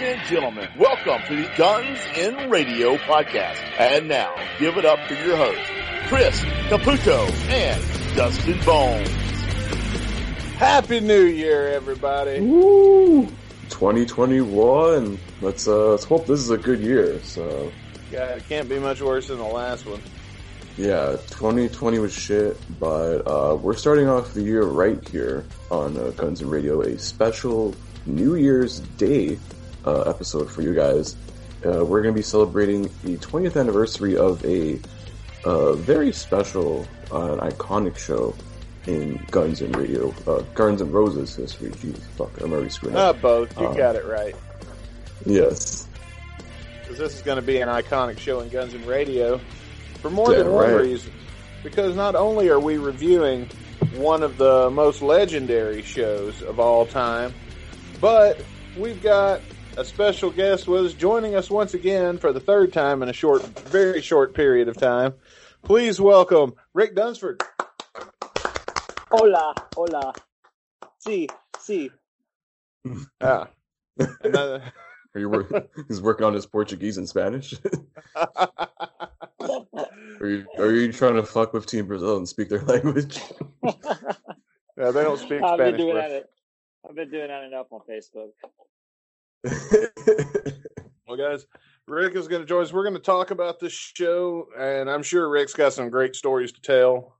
and gentlemen, welcome to the Guns and Radio podcast. And now, give it up for your hosts, Chris Caputo and Dustin Bones. Happy New Year, everybody. Woo! 2021. Let's uh let's hope this is a good year. So God, it can't be much worse than the last one. yeah, 2020 was shit, but uh we're starting off the year right here on uh, Guns and Radio, a special New Year's Day uh, episode for you guys. Uh, we're going to be celebrating the 20th anniversary of a uh, very special, uh, an iconic show in Guns and Radio, uh, Guns and Roses history. Jeez, fuck, I'm already screwing Uh, up. both. You Uh, got it right. Yes. Because this is going to be an iconic show in Guns and Radio for more Yeah, than one right. reason. Because not only are we reviewing one of the most legendary shows of all time, but we've got a special guest with us joining us once again for the third time in a short, very short period of time. Please welcome Rick Dunsford. Hola, hola. Sí, sí. Ah. Another- Are you work- he's working on his Portuguese and Spanish? are you are you trying to fuck with Team Brazil and speak their language? yeah, they don't speak I've been Spanish. doing that. At, I've been doing that enough on Facebook. Well, guys, Rick is going to join us. We're going to talk about this show, and I'm sure Rick's got some great stories to tell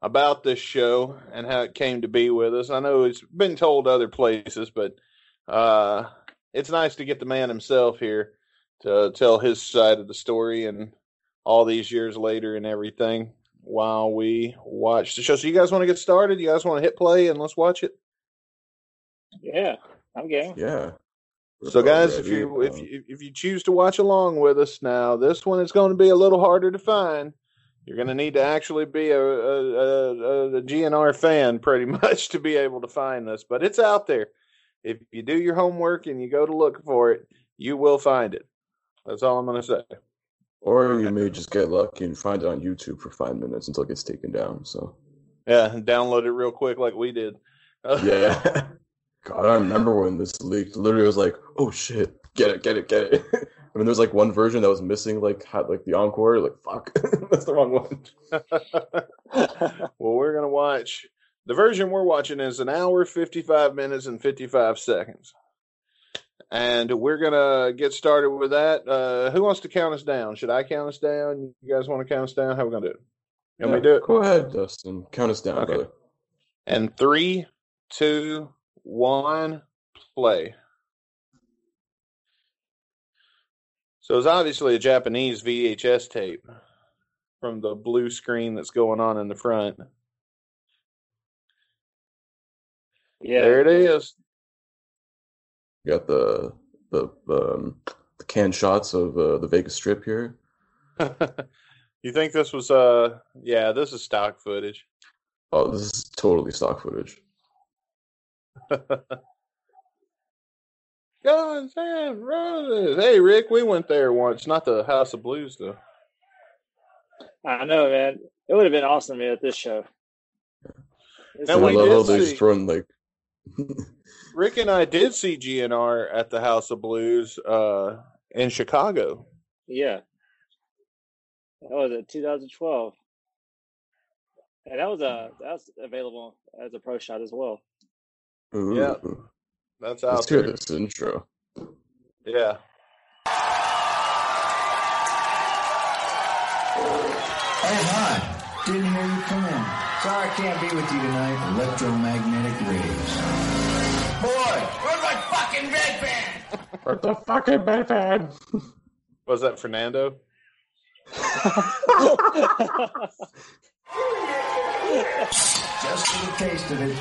about this show and how it came to be with us. I know it's been told other places, but uh, it's nice to get the man himself here to tell his side of the story and all these years later and everything while we watch the show. So, you guys want to get started? You guys want to hit play and let's watch it? Yeah, I'm game. yeah. So, oh, guys, if you if you if you choose to watch along with us now, this one is going to be a little harder to find. You're going to need to actually be a, a, a, a GNR fan, pretty much, to be able to find this. But it's out there. If you do your homework and you go to look for it, you will find it. That's all I'm going to say. or you may just get lucky and find it on YouTube for five minutes until it gets taken down. So Yeah, download it real quick, like we did. yeah. God, I remember when this leaked. Literally, was like, "Oh shit, get it, get it, get it." I mean, there's like one version that was missing, like had like the encore. Like, fuck, that's the wrong one. well, we're going to watch. The version we're watching is an hour, 55 minutes, and 55 seconds. And we're going to get started with that. Uh, who wants to count us down? Should I count us down? You guys want to count us down? How are we going to do it? Can we Yeah, do it? Go ahead, Dustin. Count us down, Okay. brother. And three, two, one, play. So it's obviously a Japanese VHS tape from the blue screen that's going on in the front. yeah, There it is. You got the the um, the canned shots of uh, the Vegas Strip here. you think this was uh yeah, this is stock footage. Oh, this is totally stock footage. Guns and Roses. Hey Rick, we went there once, not the House of Blues though. I know, man. It would have been awesome to be at this show. It's And we like- love did how see- just run like Rick and I did see GNR at the House of Blues uh in Chicago. yeah, that was it, 2012, and that was a that's available as a pro shot as well. Ooh. Yeah. Mm-hmm. That's out Let's hear this intro. Yeah. Oh, hi. Didn't hear you come in. Sorry I can't be with you tonight. Electromagnetic rays. Boy, where's my fucking red band? What the fucking man? Was that Fernando? Just for the taste of it,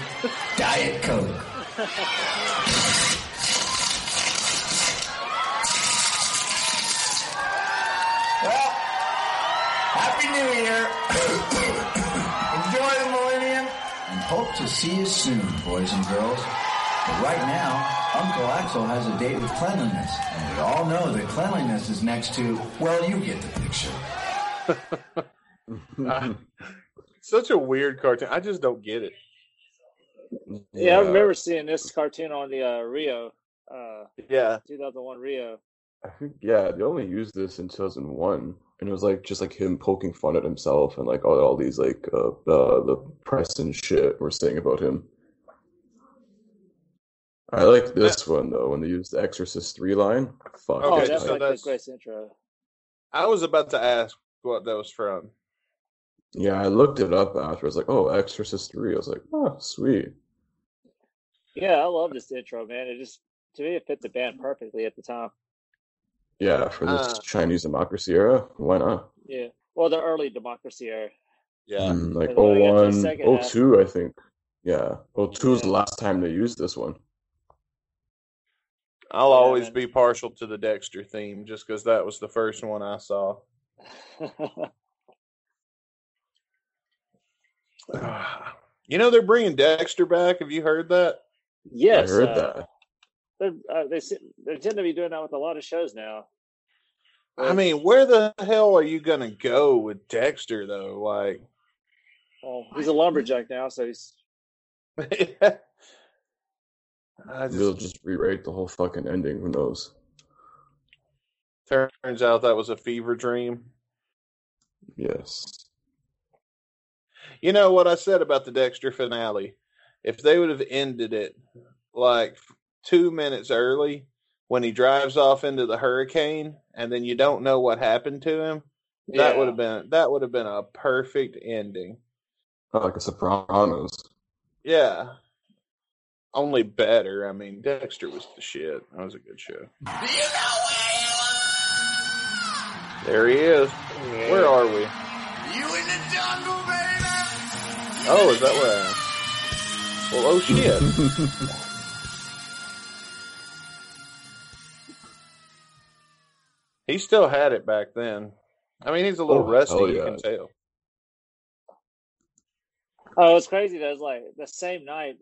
Diet Coke. Well, Happy New Year. Enjoy the millennium. And hope to see you soon, boys and girls. But right now, Uncle Axl has a date with cleanliness. And we all know that cleanliness is next to, well, you get the picture. Such a weird cartoon. I just don't get it. yeah, I remember seeing this cartoon on the uh, Rio uh, Yeah, 2001 Rio. I think yeah, they only used this in 2001, and it was like just like him poking fun at himself and like all, all these like uh, uh the press and shit were saying about him. I like this one though when they used the Exorcist three line. Fuck, Oh, Okay, that's so like that's- the Grace intro. I was about to ask what that was from. Yeah, I looked it up after. I was like, oh, Exorcist three. I was like, oh, sweet. Yeah, I love this intro, man. It just to me it fit the band perfectly at the time. Yeah, for this Uh, Chinese democracy era, why not? Yeah. Well, the early democracy era. Yeah, Mm, like And then when I got to the 01, second 02, I think. Yeah, 02 was the last time they used this one. I'll Yeah, always man. be partial to the Dexter theme just because that was the first one I saw. You know they're bringing Dexter back. Have you heard that? yes. I heard uh, that. They're, uh, they they tend to be doing that with a lot of shows now. I mean, where the hell are you gonna go with Dexter though? Like, Well, he's a lumberjack now, so he's I They'll just just rewrite the whole fucking ending. Who knows? turns out that was a fever dream. Yes. You know what I said about the Dexter finale? If they would have ended it like two minutes early when he drives off into the hurricane and then you don't know what happened to him, that would have been that would have been a perfect ending. Like a Sopranos. Yeah. Only better. I mean, Dexter was the shit. That was a good show. There he is. Where are we? Oh, is that where I am? Well, oh shit. he still had it back then. I mean, he's a little Oh, rusty, hell you can tell. Oh, it's crazy. That was like the same night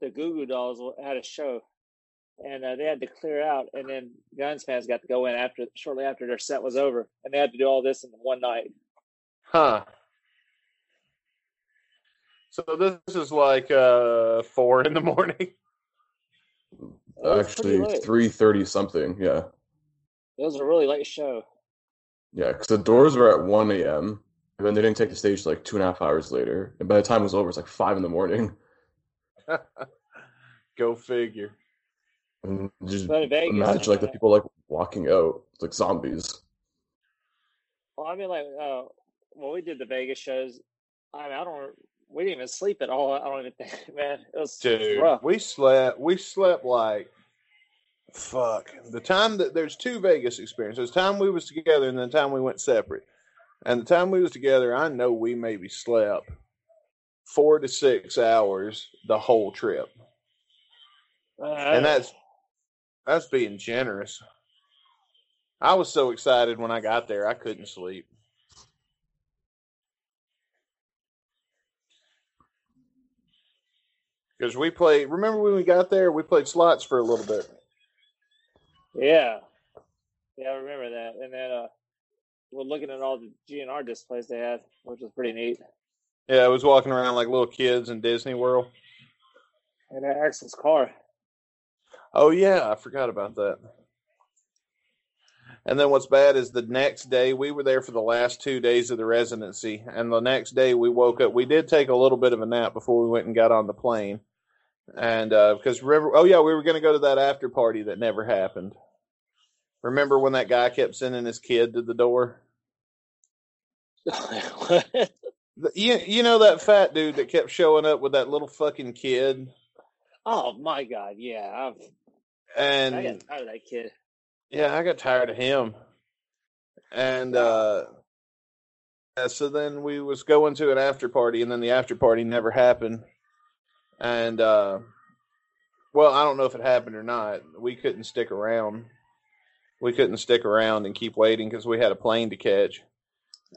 the Goo Goo Dolls had a show, and uh, they had to clear out, and then Guns fans got to go in after shortly after their set was over, and they had to do all this in one night. Huh. So this is like uh four in the morning. It was pretty Actually, late. three thirty something. Yeah, It was a really late show. yeah. Because the doors were at one a.m. and then they didn't take the stage till, like two and a half hours later. And by the time it was over, it's like five in the morning. Go figure. And just But Vegas, imagine like the people like walking out, it's like zombies. Well, I mean, like, uh, when we did the Vegas shows, I mean, I don't, we didn't even sleep at all. I don't even think, man, it was Dude, rough. we slept we slept like fuck. The time that there's two Vegas experiences. The time we was together and the time we went separate. And the time we was together, I know we maybe slept four to six hours the whole trip. Uh, And that's that's being generous. I was so excited when I got there I couldn't sleep. Because we played remember when we got there, we played slots for a little bit. yeah, yeah, I remember that. And then, uh, we're looking at all the GNR displays they had, which was pretty neat. Yeah, I was walking around like little kids in Disney World. And that Axl's car. Oh yeah, I forgot about that. And then what's bad is the next day we were there for the last two days of the residency, and the next day we woke up. We did take a little bit of a nap before we went and got on the plane, and uh, because remember, oh yeah, we were going to go to that after party that never happened. Remember when that guy kept sending his kid to the door? You you know that fat dude that kept showing up with that little fucking kid, oh my God, yeah, I've, and I got tired of that kid. Yeah, I got tired of him. And uh uh, so then we was going to an after party and then the after party never happened. And uh well, I don't know if it happened or not. We couldn't stick around. We couldn't stick around and keep waiting cuz we had a plane to catch.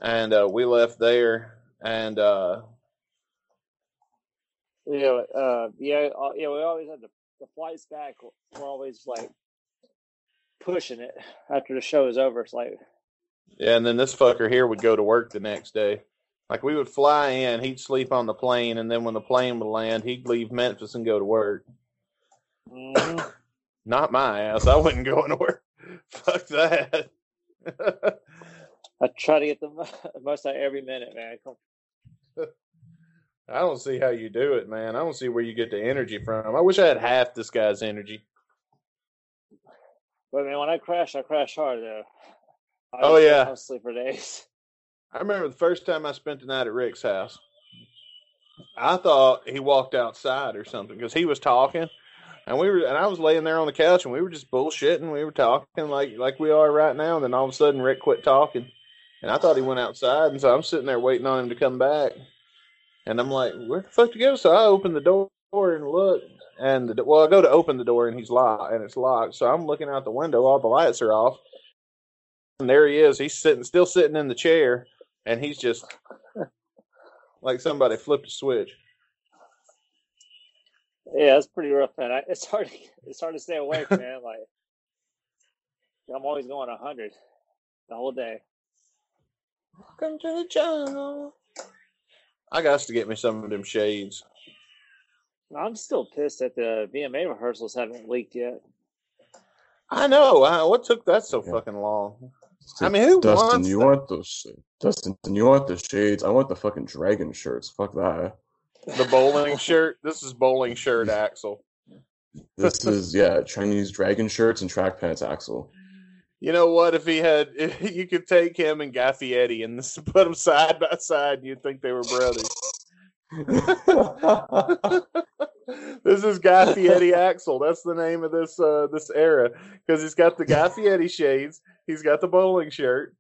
And uh we left there and uh Yeah, uh, yeah, uh, yeah. We always had the the flights back. We're always like pushing it after the show is over. It's like, yeah, and then this fucker here would go to work the next day. Like we would fly in, he'd sleep on the plane, and then when the plane would land, he'd leave Memphis and go to work. mhm. Not my ass. I wouldn't go anywhere. Fuck that. I try to get the most out of every minute, man. I don't see how you do it, man. I don't see where you get the energy from. I wish I had half this guy's energy. But man, when I crash, I crash hard though. I Oh, yeah. I sleep for days. I remember the first time I spent the night at Rick's house. I thought he walked outside or something because he was talking, and we were, and I was laying there on the couch, and we were just bullshitting. We were talking like like we are right now, and then all of a sudden Rick quit talking, and I thought he went outside, and so I'm sitting there waiting on him to come back, and I'm like, where the fuck to go? So I open the door and look, and the, well, I go to open the door, and he's locked, and it's locked. So I'm looking out the window, all the lights are off, and there he is. He's sitting, still sitting in the chair and he's just like somebody flipped a switch. Yeah, it's pretty rough, man. I, it's hard. To, it's hard to stay awake, man. Like I'm always going hundred the whole day. Welcome to the jungle. I got to get me some of them shades. I'm still pissed that the VMA rehearsals haven't leaked yet. I know. I, what took that so Yeah. fucking long? I mean, who Dustin, wants you that? want those? sh- Dustin, you want the shades? I want the fucking dragon shirts. Fuck that. The bowling shirt. This is bowling shirt, Axl. This is yeah, Chinese dragon shirts and track pants, Axl. You know what? If he had, if you could take him and Guy Fieri and this, put them side by side, and you'd think they were brothers. this is Guy Fieri Axl. That's the name of this uh, this era because he's got the Guy Fieri shades. He's got the bowling shirt.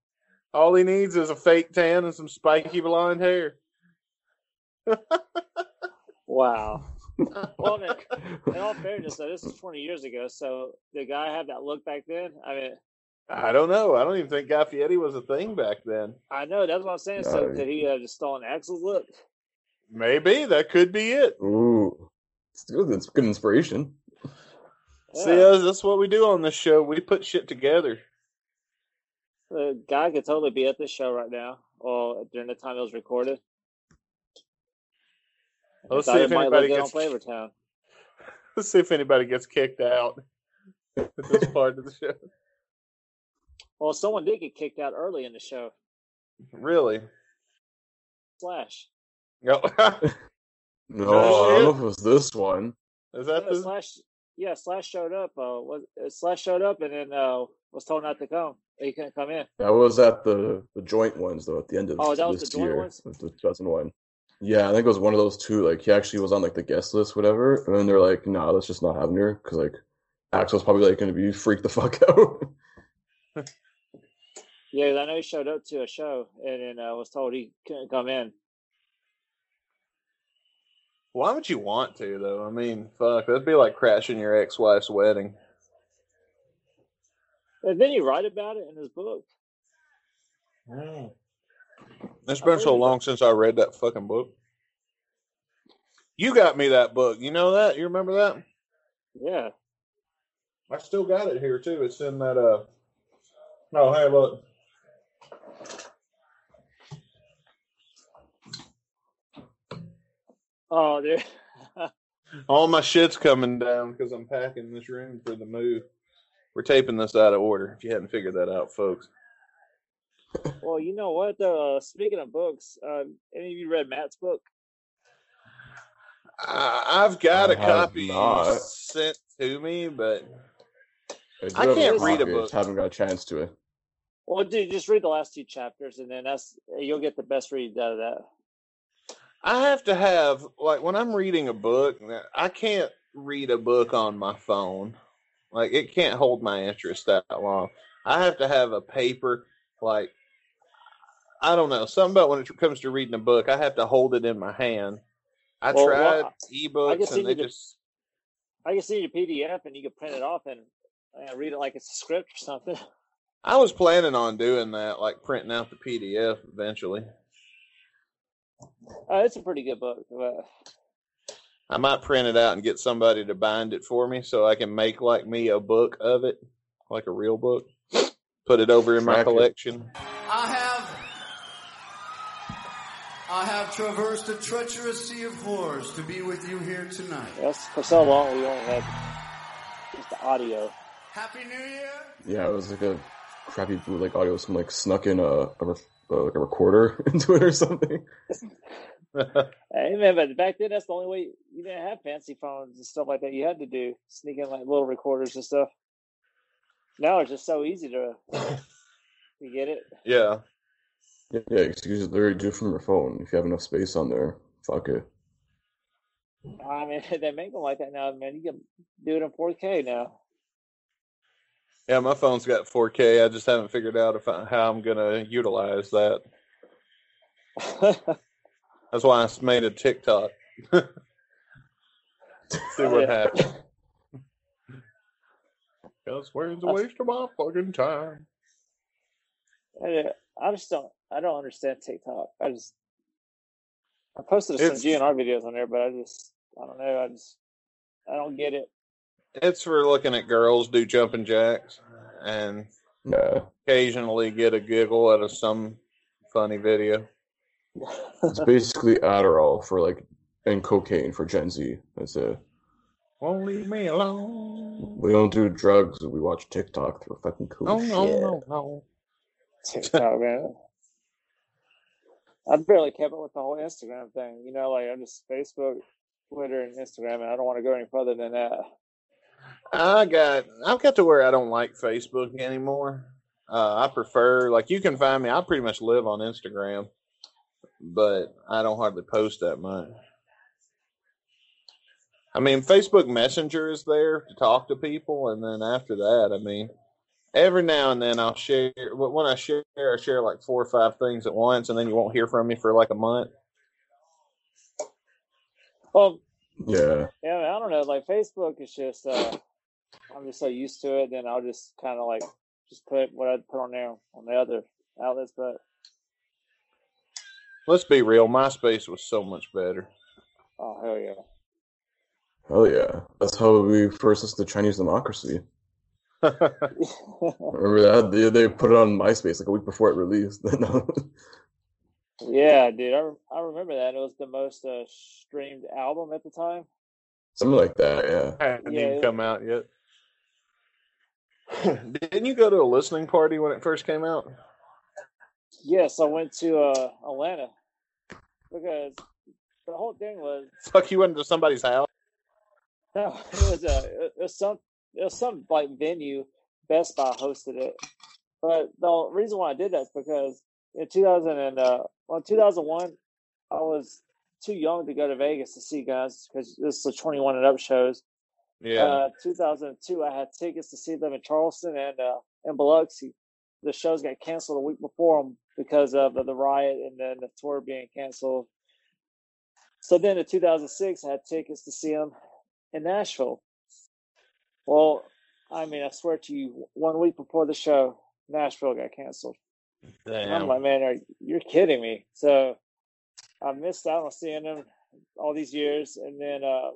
All he needs is a fake tan and some spiky blonde hair. Wow. well, man, in all fairness, though, this is 20 years ago. So the guy have that look back then. I mean, I don't know. I don't even think Guy Fieri was a thing back then. I know that's what I'm saying. So No. did he uh, just stolen Axl's look? Maybe that could be it. Ooh, it's good. It's good inspiration. See, Yeah. uh, that's what we do on this show. We put shit together. The guy could totally be at this show right now, or during the time it was recorded. Let's see if anybody gets. on Flavor Town. Let's see if anybody gets kicked out at this part of the show. Well, someone did get kicked out early in the show. Really? Slash. No. No, Oh, I don't know if it was this one. Is that Yeah, the? Slash. Yeah, Slash showed up. Uh, was uh, Slash showed up and then uh was told not to come. He couldn't come in. That was at the the joint ones though. At the end of Oh, that was the joint year, ones? of the 2001. Yeah, I think it was one of those two. Like he actually was on like the guest list, whatever. And then they're like, "Nah, let's just not have him here," because like Axl's probably like going to be freaked the fuck out. Yeah, I know he showed up to a show and then uh, was told he couldn't come in. Why would you want to though? I mean, fuck, that'd be like crashing your ex-wife's wedding. And then you write about it in his book. It's been so long since I read that fucking book. You got me that book. You know that? You remember that? Yeah. I still got it here too. It's in that uh Oh hey look. Oh, dude. All my shit's coming down because I'm packing this room for the move. We're taping this out of order, if you hadn't figured that out, folks. well, you know what? Uh, speaking of books, uh, any of you read Matt's book? I, I've got I a copy not. sent to me, but do I can't read a copy, I book. haven't got a chance to it. Well, dude, just read the last two chapters, and then that's you'll get the best read out of that. I have to have like when I'm reading a book, I can't read a book on my phone. Like it can't hold my interest that long. I have to have a paper like I don't know, something about when it comes to reading a book, I have to hold it in my hand. I Well, tried well, ebooks you and they just I can see you a PDF, and you can print it off and uh, read it like it's a script or something. I was planning on doing that, like printing out the PDF eventually. Uh, it's a pretty good book. But I might print it out and get somebody to bind it for me so I can make like me a book of it, like a real book. Put it over in my Track it. collection. I have. I have traversed a treacherous sea of horrors to be with you here tonight. that's for so long we only had just the audio. Happy New Year. Yeah, it was like a crappy bootleg audio. Someone like snuck in a, a, re- uh, like a recorder into it or something. Hey man, but back then that's the only way you didn't have fancy phones and stuff like that. You had to do sneak in like little recorders and stuff. Now it's just so easy to you get it. yeah. Yeah, yeah, you can just literally do it from your phone if you have enough space on there. Fuck it. I mean, they make them like that now, man. You can do it in 4K now. Yeah, my phone's got 4K. I just haven't figured out if I, how I'm gonna utilize that. That's why I made a TikTok. See what happens. Because where's a waste of my fucking time? I, uh, I just don't. I don't understand TikTok. I just. I posted some It's- GNR videos on there, but I just. I don't know. I just. I don't get it. It's for looking at girls do jumping jacks and Yeah, occasionally get a giggle out of some funny video. it's basically Adderall for like and cocaine for Gen Z. That's it. Won't leave me alone. We don't do drugs. We watch TikTok for fucking cool Oh shit. no, no, no. TikTok, man. I barely kept up with the whole Instagram thing. You know, like I'm just Facebook, Twitter, and Instagram, and I don't want to go any further than that. I got I've got to where I don't like Facebook anymore. Uh, I prefer like you can find me. I pretty much live on Instagram, but I don't hardly post that much. I mean, Facebook Messenger is there to talk to people, and then after that, I mean, every now and then I'll share. but When I share, I share like four or five things at once, and then you won't hear from me for like a month. Well, Yeah, yeah, I don't know. Like Facebook is just. uh I'm just so used to it. Then I'll just kind of like just put what I put on there on the other outlets. But Let's be real, MySpace was so much better. oh hell yeah. hell yeah. That's how we first listened to Chinese Democracy. Remember that? They, they put it on MySpace like a week before it released. Yeah, dude, I, re- I remember that. It was the most uh, streamed album at the time. Something like that, yeah. It hadn't Yeah, even come out yet. Didn't you go to a listening party when it first came out? Yes, I went to uh, Atlanta because the whole thing was Fuck, you went to somebody's house. no, it was uh, it was some it was some like venue. Best Buy hosted it, but the reason why I did that is because in 2000 and uh, well, 2001, I was too young to go to Vegas to see guys because this is was 21 and up shows. Yeah. Uh, 2002, I had tickets to see them in Charleston and uh, in Biloxi. The shows got canceled a week before them because of the, the riot and then the tour being canceled. So then in 2006, I had tickets to see them in Nashville. Well, I mean, I swear to you, one week before the show, Nashville got canceled. I'm Damn. like, man, are, you're kidding me. So I missed out on seeing them all these years. And then uh,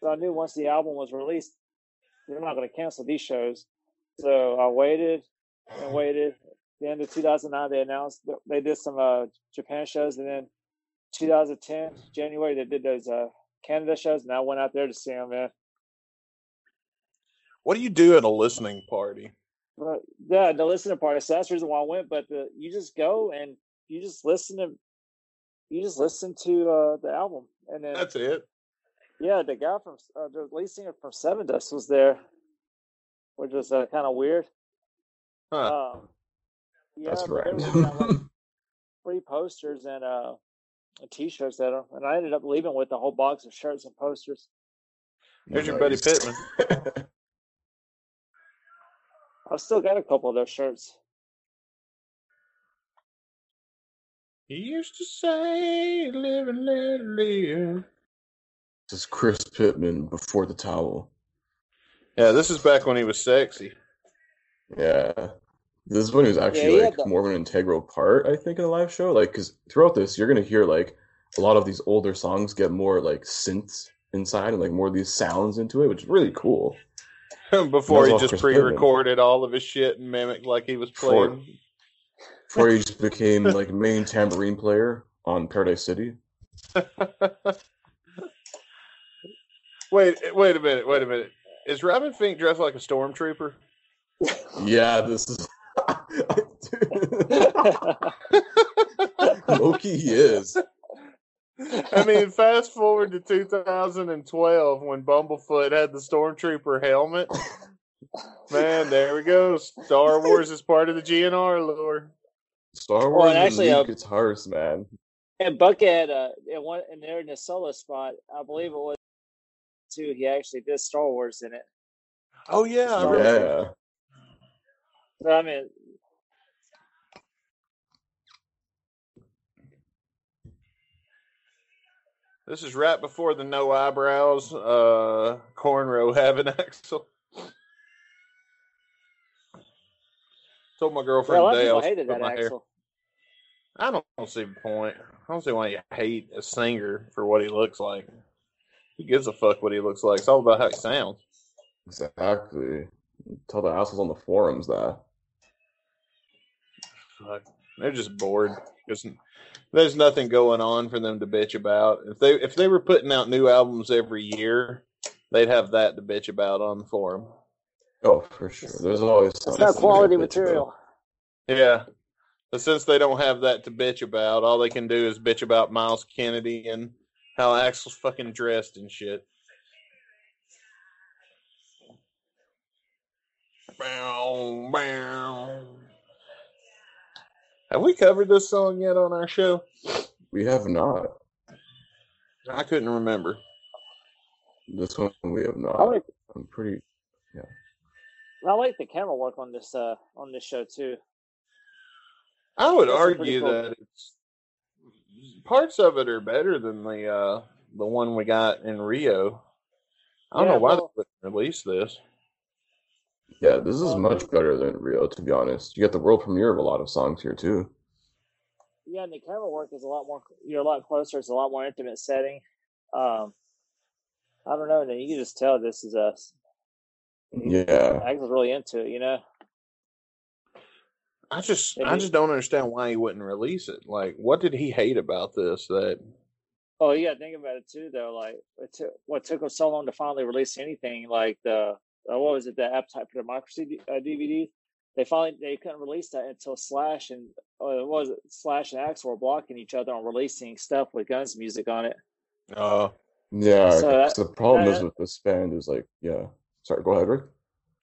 so I knew once the album was released, they're not going to cancel these shows. So I waited and waited. the end of 2009, they announced they did some uh, Japan shows. And then 2010, January, they did those uh, Canada shows. And I went out there to see them, man. What do you do at a listening party? But yeah, the listening party. So that's the reason why I went. But the, you just go and you just listen to, you just listen to uh, the album, and then That's it. Yeah, the guy from uh, the lead singer from Sevendust was there, which was uh, kind of weird. Huh. Um, yeah, That's but they right. were giving like, free posters and uh, and t-shirts at them, and I ended up leaving with a whole box of shirts and posters. There's your buddy Pitman. I've still got a couple of those shirts. He used to say, "Live and let live." This is Chris Pitman before the towel. Yeah, this is back when he was sexy. Yeah. This is when he was actually he like the- more of an integral part, I think, in a live show. Like, because throughout this, you're gonna hear like a lot of these older songs get more like synths inside and like more of these sounds into it, which is really cool. Before he just Chris pre-recorded all of his shit and mimicked like he was Before- playing. Before he just became like main tambourine player on Paradise City. wait, wait a minute, wait a minute. Is Robin Finck dressed like a stormtrooper? Yeah, this is. Loki he is. I mean, fast forward to 2012 when Bumblefoot had the stormtrooper helmet. Man, there we go. Star Wars is part of the GNR lore. Star Wars and and actually, new uh, guitars, man. And Bucket, uh, in one, and they're in the solo spot. I believe it was too. He actually did Star Wars in it. Oh yeah, I remember. Yeah. So I mean, This is right before the no eyebrows, uh, cornrow having Axl. Told my well, girlfriend a lot of today I was hated that my hair. Axl. I don't see the point. I don't see why you hate a singer for what he looks like. Who gives a fuck what he looks like? It's all about how he sounds. Exactly. Tell the assholes on the forums that. Fuck. They're just bored. Just there's nothing going on for them to bitch about. If they if they were putting out new albums every year, they'd have that to bitch about on the forum. Oh, for sure. There's always It's not quality bitch about. material. Yeah. But since they don't have that to bitch about, all they can do is bitch about Myles Kennedy and how Axl's fucking dressed and shit. Bow, bow. Have we covered this song yet on our show? We have not. I couldn't remember. This one we have I not. like, I'm pretty. Yeah. I like the camera work on this uh on this show too. I would That's a pretty argue cool- that it's parts of it are better than the uh the one we got in Rio. I don't Yeah, know why well- they wouldn't release this. Yeah, this is much better than Rio, to be honest. You get the world premiere of a lot of songs here too. Yeah, and the camera work is a lot more. You're a lot closer. It's a lot more intimate setting. Um, I don't know. And you can just tell this is us. Yeah, Axl's really into it. You know. I just Maybe- I just don't understand why he wouldn't release it. Like what did he hate about this that Oh, you gotta think about it too, though. Like, it took what took him so long to finally release anything. Like the uh, what was it, the Appetite for Democracy D- uh, DVD? They finally they couldn't release that until Slash and uh, what was it Slash and Axe were blocking each other on releasing stuff with Guns music on it. uh yeah. So 'cause that- the problem is with this band is like, yeah. Sorry, go ahead, Rick.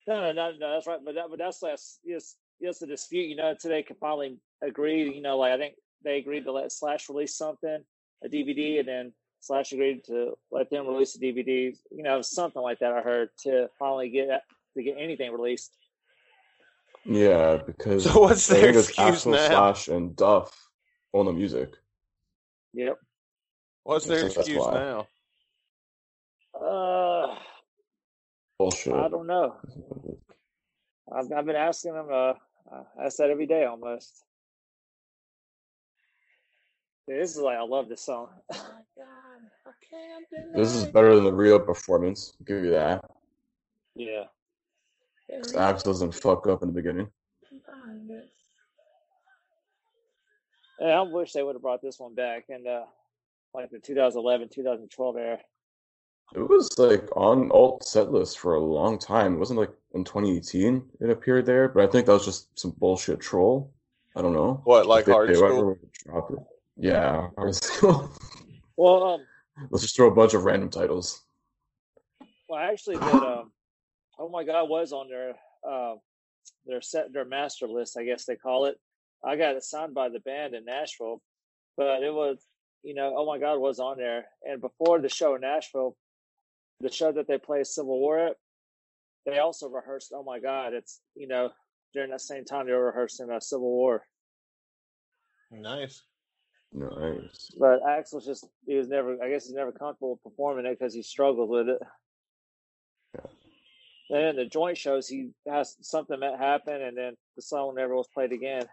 No, no, no, no, that's right. But that, but that's less. Yes, yes, the dispute. You know, today could finally agree. You know, like I think they agreed to let Slash release something, a DVD, and then Slash agreed to let them release a DVD. You know, something like that. I heard to finally get to get anything released. Yeah, because So what's I their think excuse now? Slash and Duff on the music. Yep. what's their excuse now? Uh, Bullshit. I don't know. I've I've been asking them. Uh, I ask that every day almost. Dude, this is like I love this song. This is better than the real performance. I'll give you that. Yeah. Axl doesn't fuck up in the beginning. And I wish they would have brought this one back and uh, like the 2011, 2012 era. It was like on alt set list for a long time. It wasn't like in 2018 it appeared there, but I think that was just some bullshit troll. I don't know. What, like If they- hard they school? drop it. Yeah, hard school. Well, um, Let's just throw a bunch of random titles. well, actually, that um, oh my god, was on their uh, their set their master list, I guess they call it. I got it signed by the band in Nashville, but it was, you know, oh my god, was on there. And before the show in Nashville, the show that they play Civil War at, they also rehearsed. Oh my god, it's you know during that same time they were rehearsing uh, Civil War. Nice. Nice. But Axl's just he was never I guess he's never comfortable performing it because he struggled with it. And in the joint shows he has something that happened and then the song never was played again.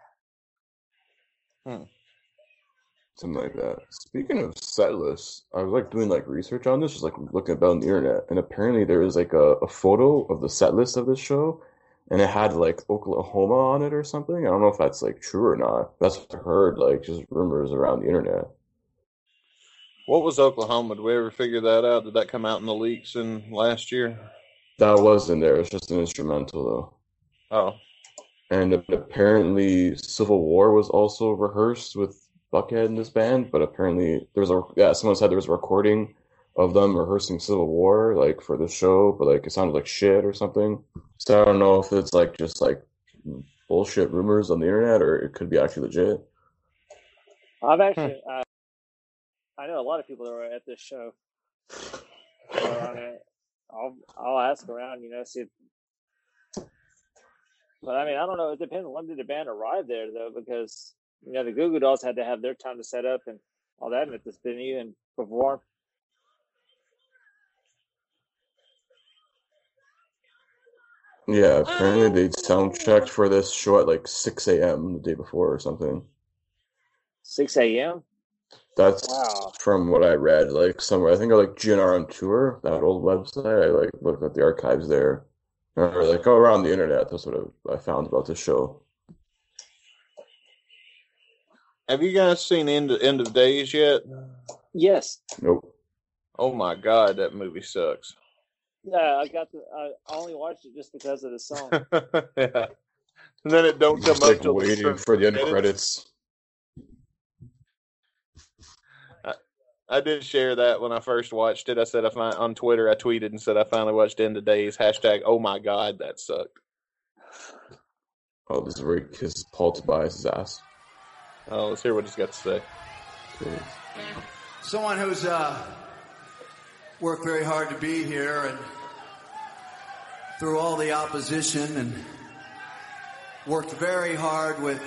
Something like that. Speaking of set lists, I was like doing like research on this, just like looking about on the internet, and apparently there is like a, a photo of the set list of this show, and it had like Oklahoma on it or something. I don't know if that's like true or not. That's what I heard, like just rumors around the internet. What was Oklahoma? Did we ever figure that out? Did that come out in the leaks in last year? That was in there. It's just an instrumental though. Oh, And apparently, Civil War was also rehearsed with Buckethead in this band. But apparently, there was a yeah. Someone said there was a recording of them rehearsing Civil War like for the show, but like it sounded like shit or something. So I don't know if it's like just like bullshit rumors on the internet or it could be actually legit. I've actually, uh, I know a lot of people that were at this show. So, I mean, I'll I'll ask around, you know, see. If, but I mean, I don't know. It depends. When did the band arrive there, though? Because you know, the Goo Goo Dolls had to have their time to set up and all that and at this venue and perform. Yeah, apparently they sound checked for this show at like 6 a.m. the day before or something. Six a.m. That's Wow. from what I read, like somewhere. I think I like GNR on tour, that old website. I like looked at the archives there, or like oh, go around the internet. That's what I, I found about the show. Have you guys seen End of, End of Days yet? Yes. Nope. Oh my god, that movie sucks. Yeah, I got the. I only watched it just because of the song. yeah. And then it don't come Just up like till waiting for the end credits. I did share that when I first watched it. I said I find on Twitter. I tweeted and said I finally watched End of Days. Hashtag Oh my god, that sucked. Oh, this is where he kisses Paul Tobias' ass. Oh, let's hear what he's got to say. Someone who's uh, worked very hard to be here and through all the opposition and worked very hard with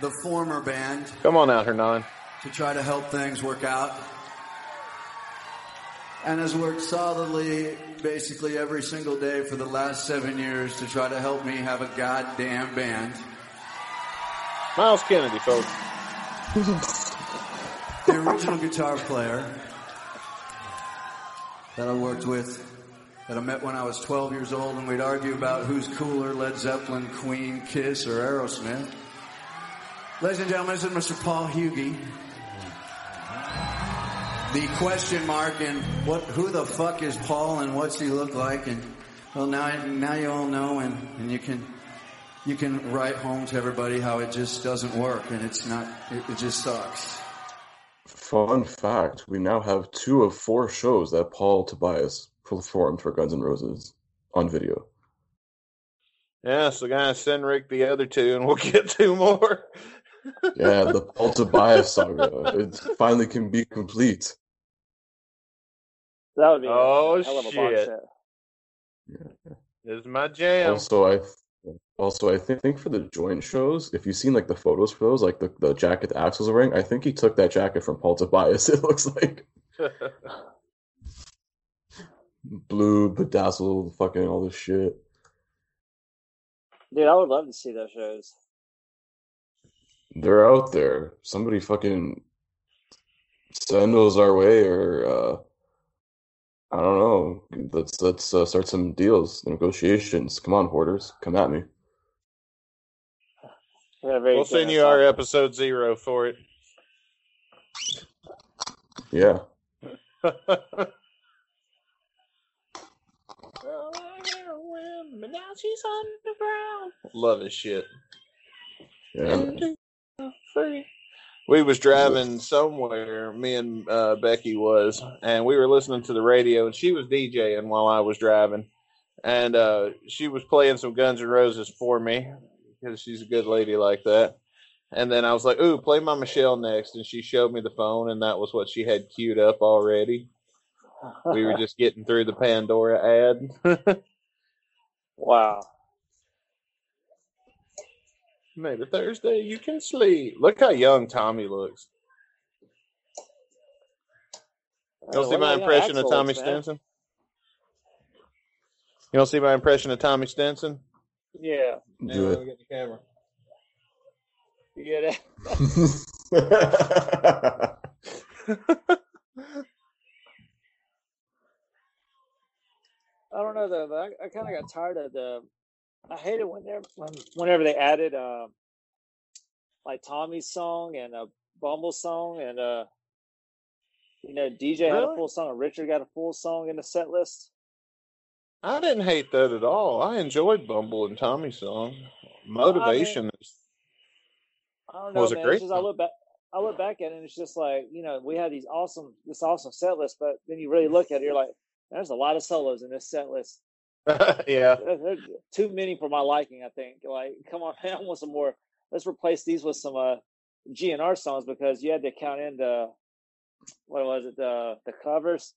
the former band Come on out, Hernan. to try to help things work out. And has worked solidly basically every single day for the last seven years to try to help me have a goddamn band. Myles Kennedy, folks. the original guitar player that I worked with, that I met when I was 12 years old, and we'd argue about who's cooler, Led Zeppelin, Queen, Kiss, or Aerosmith. Ladies and gentlemen, this is Mr. Paul Huge. The question mark and what, who the fuck is Paul and what's he look like? And well, now, now you all know, and, and you can, you can write home to everybody how it just doesn't work, and it's not, it, it just sucks. Fun fact: We now have two of four shows that Paul Tobias performed for Guns N' Roses on video. Yeah, so guys, send Rick the other two, and we'll get two more. Yeah, the Paul Tobias saga. It finally can be complete. That would be. Oh, a hell of a box shit. set. This is my jam. Also, I also I thi- think for the joint shows, if you've seen like the photos for those, like the, the jacket that Axl's wearing, I think he took that jacket from Paul Tobias. It looks like blue, bedazzled, fucking all this shit. Dude, I would love to see those shows. They're out there. Somebody fucking send those our way, or uh, I don't know. Let's let's uh, start some deals, negotiations. Come on, hoarders, come at me. They're we'll send generous you our episode zero for it. Yeah, Now she's underground. Love his shit. yeah. We was driving somewhere, me and uh, Becky was, and we were listening to the radio, and she was DJing while I was driving, and uh, she was playing some Guns N' Roses for me because she's a good lady like that. And then I was like, "Ooh, play my Michelle next," and she showed me the phone, and that was what she had queued up already. We were just getting through the Pandora ad. wow. Maybe Thursday you can sleep. Look how young Tommy looks. You don't see my impression of Tommy? Stinson? You don't see my impression of Tommy Stinson? Yeah. It. get the camera. You get it? I don't know though. But I, I kind of got tired of the. I hated whenever when, whenever they added uh, like Tommy's song and a Bumble song and uh, you know DJ had a full song and Richard got a full song in the set list. I didn't hate that at all. I enjoyed Bumble and Tommy's song. Motivation is I don't know, Was a great just I look back, I look back at it, and it's just like you know we had these awesome, this awesome set list, but then you really look at it, you're like, there's a lot of solos in this set list. yeah. There- There's too many for my liking. I think. Like, come on, man, I want some more. Let's replace these with some uh, GNR songs because you had to count in the what was it the the covers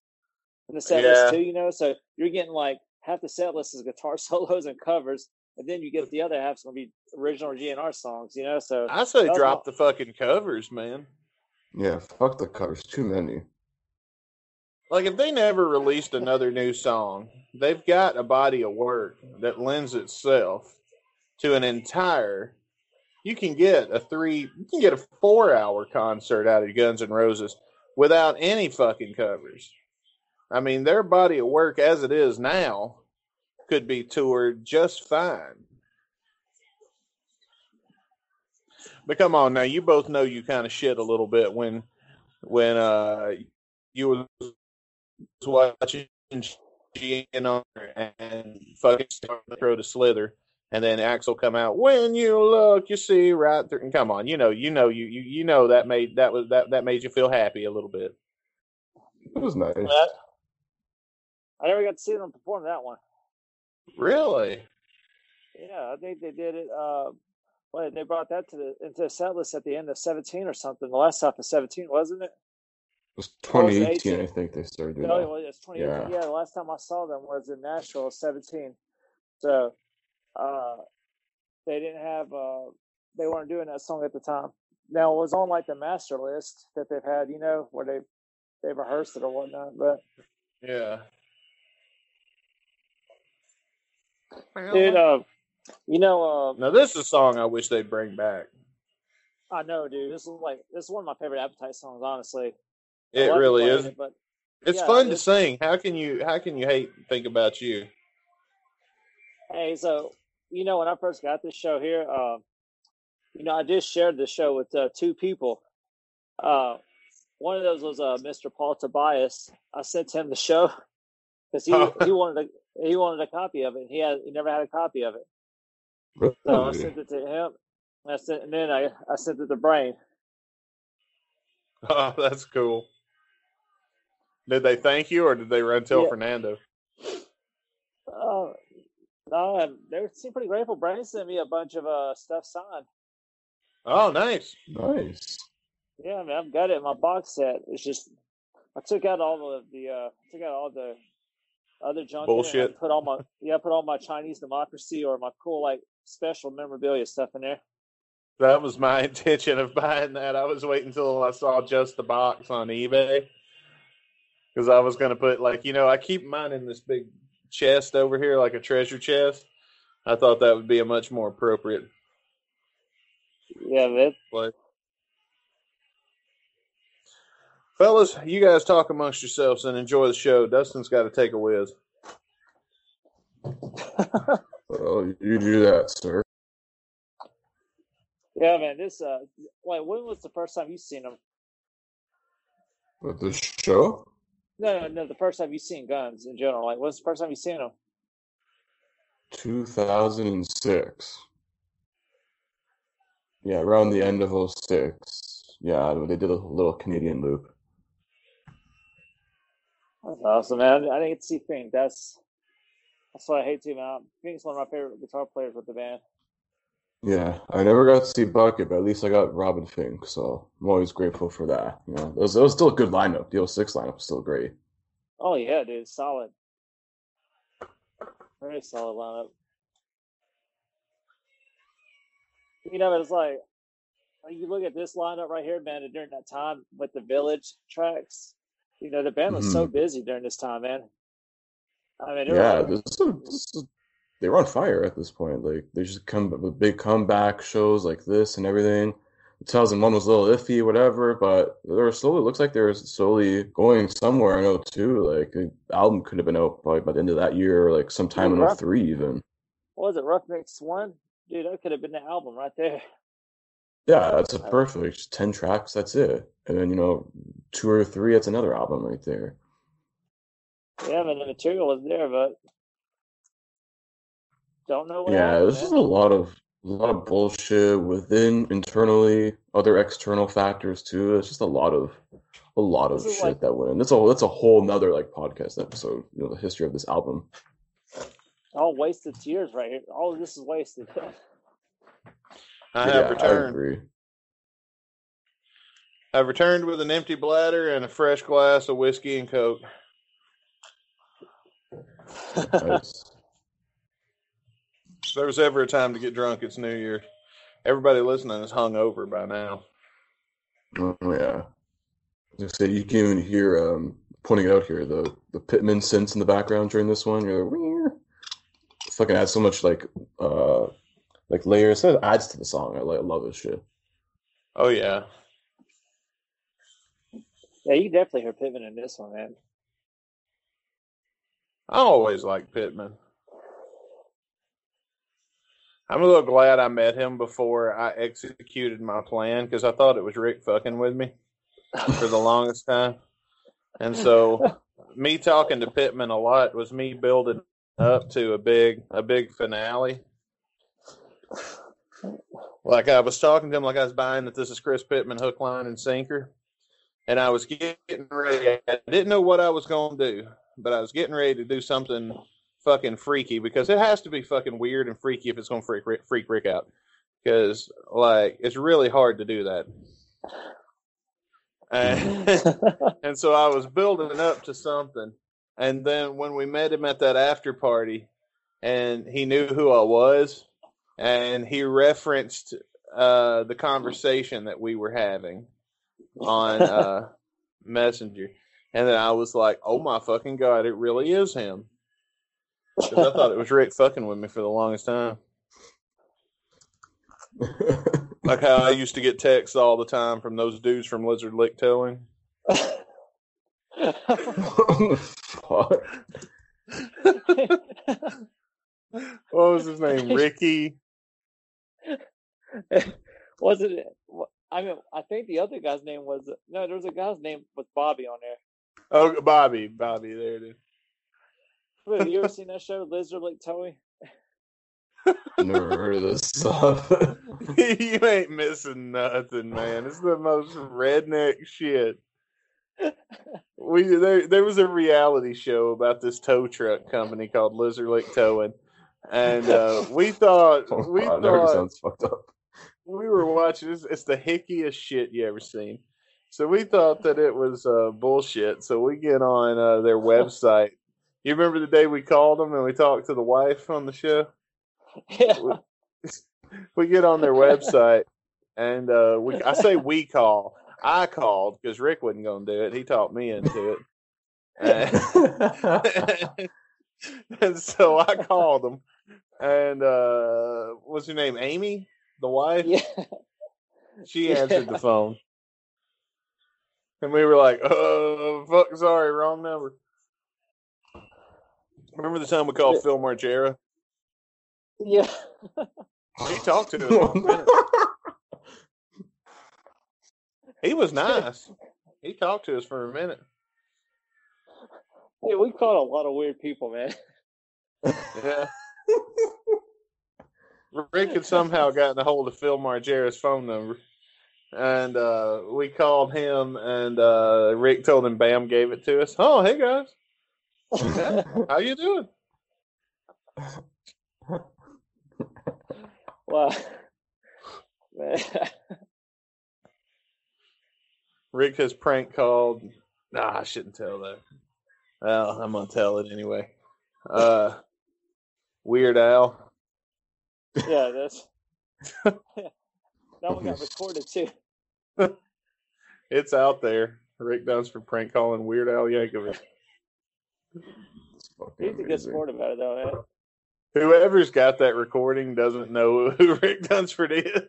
in the set Yeah. list too. You know, so you're getting like half the set list is guitar solos and covers, and then you get the other half's gonna be original GNR songs. You know, so I say drop all- the fucking covers, man. Yeah, fuck the covers. Too many. Like if they never released another new song, they've got a body of work that lends itself to an entire. You can get a three, you can get a four-hour concert out of Guns N' Roses without any fucking covers. I mean, their body of work as it is now could be toured just fine. But come on now, you both know you kind of shit a little bit when when uh you was watching GNR and fucking start to throw to Slither, and then Axl come out. When you look, you see right through. And come on, you know, you know, you you you know that made that was that that made you feel happy a little bit. It was nice. But I never got to see them perform that one. Really? Yeah, I think they did it. Uh, well, they brought that to the into the set list at the end of seventeen or something. The last half of seventeen, wasn't it? It was Or it 2018, I think they started doing No, that. it was twenty. Yeah. Yeah. the last time I saw them was in Nashville, seventeen. So, uh, they didn't have. Uh, they weren't doing that song at the time. Now it was on like the master list that they've had, you know, where they they rehearsed it or whatnot. But Yeah. Dude, uh, you know, uh, Now this is a song I wish they'd bring back. I know, dude. This is like this is one of my favorite Appetite songs, honestly. I It really is. It, but It's yeah, fun to sing. How can you how can you hate think about you? Hey, so you know when I first got this show here, uh, you know I just shared the show with uh, two people. Uh, one of those was uh, Mr. Paul Tobias. I sent him the show because he Oh. he wanted a he wanted a copy of it. He had he never had a copy of it, so I sent it to him. I sent, and then I I sent it to Brain. Oh, that's cool. Did they thank you or did they run tell Yeah. Fernando? Uh, no, they seemed pretty grateful. Brain sent me a bunch of uh stuff signed. Oh, nice. Nice. Yeah, man, I've got it in my box set. It's just I took out all of the uh took out all the other junk. Bullshit. put all my yeah, I put all my Chinese democracy or my cool like special memorabilia stuff in there. That was my intention of buying that. I was waiting until I saw just the box on eBay because I was going to put like you know I keep mine in this big chest over here like a treasure chest. I thought that would be a much more appropriate Yeah, man. place. Fellas, you guys talk amongst yourselves and enjoy the show. Dustin's got to take a whiz. Well, you do that, sir. yeah, man. This uh, like when was the first time you seen them? With the show? No, no, no. The first time you seen guns in general. Like, when's the first time you seen them? 2006. Yeah, around the end of 06. Yeah, they did a little Canadian loop. That's awesome, man. I didn't get to see Finck. That's that's what I hate too, man. Finck's one of my favorite guitar players with the band. Yeah, I never got to see Bucket, but at least I got Robin Finck, so I'm always grateful for that. You know, it was, it was still a good lineup. The 06 lineup was still great. Oh yeah, dude, solid. Very solid lineup. You know, it's like like, you look at this lineup right here, man. and During that time with the Village tracks, you know, the band was so mm-hmm. busy during this time, man. I mean, Yeah, like- this is, this is, they were on fire at this point. Like they just come with big comeback shows like this and everything. 2001 was a little iffy, whatever, but they were slowly. Looks like they were slowly going somewhere in 02. Like the album could have been out probably by the end of that year, or like sometime in Rough- 03 even. what was it, Rough Mix One? Dude, that could have been the album right there. Yeah, that's a perfect 10 tracks. That's it, and then you know two or three. That's another album right there. Yeah, but the material was there, but Don't know what Yeah, there's just a lot of a lot of bullshit within internally, other external factors too. It's just a lot of a lot of This is shit like- that went in. That's a that's a whole nother like podcast episode. You know, the history of this album. All wasted tears right here. All of this is wasted. I yeah, have I returned. agree. I've returned with an empty bladder and a fresh glass of whiskey and coke. Nice. If there was ever a time to get drunk, it's New Year. Everybody listening is hungover by now. Oh yeah. Just say you can even hear um pointing out here the the Pitman synths in the background during this one. You're like, fucking adds so much like uh like layers. It adds to the song. I, like, love this shit. Oh yeah, yeah, you definitely hear Pitman in this one, man. I always like Pitman. I'm a little glad I met him before I executed my plan because I thought it was Rick fucking with me for the longest time. And so me talking to Pitman a lot was me building up to a big a big finale. Like I was talking to him like I was buying that this is Chris Pitman hook, line, and sinker. And I was getting ready. I didn't know what I was gonna do, but I was getting ready to do something fucking freaky because it has to be fucking weird and freaky if it's gonna freak Rick, freak Rick out. Because like it's really hard to do that. And and so I was building up to something. And then when we met him at that after party, and he knew who I was, and he referenced uh, the conversation that we were having on uh, Messenger, and then I was like, "Oh my fucking god, it really is him." Because I thought it was Rick fucking with me for the longest time. Like how I used to get texts all the time from those dudes from Lizard Lick Towing. What was his name? Ricky. Wasn't it? I mean, I think the other guy's name was no. There was a guy's name was Bobby on there. Oh, Bobby. Bobby. There it is. Wait, have you ever seen that show, Lizard Lick Towing? Never heard of this stuff. you ain't missing nothing, man. It's the most redneck shit. We there there was a reality show about this tow truck company called Lizard Lick Towing, and uh, we thought Oh, we God, thought sounds fucked up. We were watching this. It's the hickiest shit you ever seen. So we thought that it was uh, bullshit. So we get on uh, their website. You remember the day we called them and we talked to the wife on the show? Yeah. we get on their website and uh, we I say we call. I called because Rick wasn't going to do it. He talked me into it. And, and so I called him. And uh, what's her name? Amy, the wife. Yeah. She answered the phone. And we were like, oh, fuck, sorry, wrong number. Remember the time we called Phil Margera? Yeah. He talked to us for a minute. He was nice. He talked to us for a minute. Yeah, we caught a lot of weird people, man. Yeah. Rick had somehow gotten a hold of Phil Margera's phone number. And uh, we called him, and uh, Rick told him Bam gave it to us. Oh, hey guys, how you doing? wow. Man. Rick has prank called. Nah, I shouldn't tell that. Well, I'm gonna tell it anyway. Uh, Weird Al. Yeah, that's that one got recorded too. It's out there. Rick Dunsford prank calling Weird Al Yankovic. He's a good sport about it though, man. Whoever's got that recording doesn't know who Rick Dunsford is.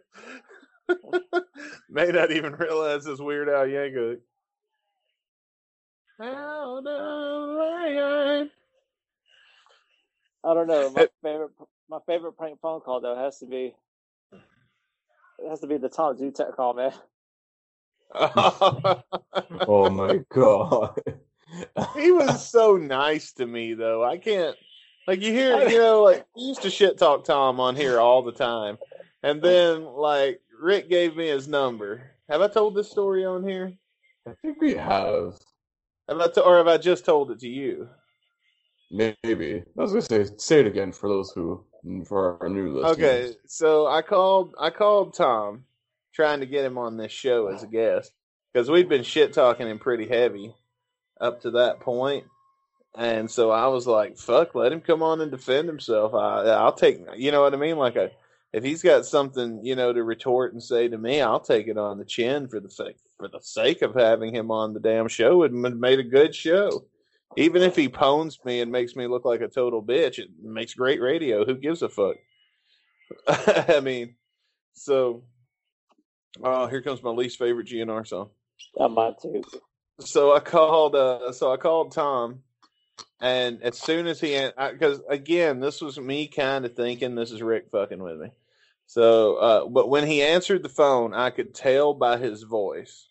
May not even realize it's Weird Al Yankovic. How the lion. I don't know. My favorite my favorite prank phone call though has to be it has to be the Tom Zutaut call, man. Oh my god. he was so nice to me though. I can't Like you hear, you know, like we used to shit talk Tom on here all the time, and then like Rick gave me his number. Have I told this story on here? I think we have. Have I to, or have I just told it to you? Maybe. I was gonna say say it again for those who for our new listeners. Okay, so I called I called Tom, trying to get him on this show as a guest because we'd been shit talking him pretty heavy up to that point, and so I was like, "Fuck, let him come on and defend himself." I, I'll take, you know what I mean? Like, a, if he's got something, you know, to retort and say to me, I'll take it on the chin for the sake for the sake of having him on the damn show. It made a good show. Even if he pones me and makes me look like a total bitch, it makes great radio. Who gives a fuck? I mean, so oh, here comes my least favorite GNR song. I might too. So I called. Uh, so I called Tom, and as soon as he, because again, this was me kind of thinking this is Rick fucking with me. So, uh, but when he answered the phone, I could tell by his voice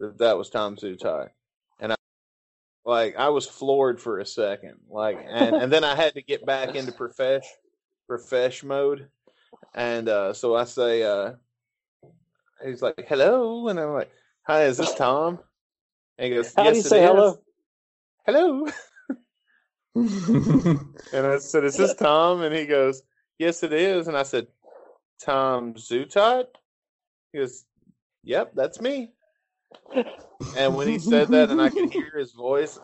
that that was Tom Zutaut like I was floored for a second. Like and, and then I had to get back into profesh profesh mode. And uh so I say uh he's like, Hello and I'm like, Hi, is this Tom? And he goes, How Yes, do you it say is." hello? Hello. And I said, Is this Tom? And he goes, Yes, it is. And I said, Tom Zutaut? He goes, Yep, that's me. And when he said that and I could hear his voice,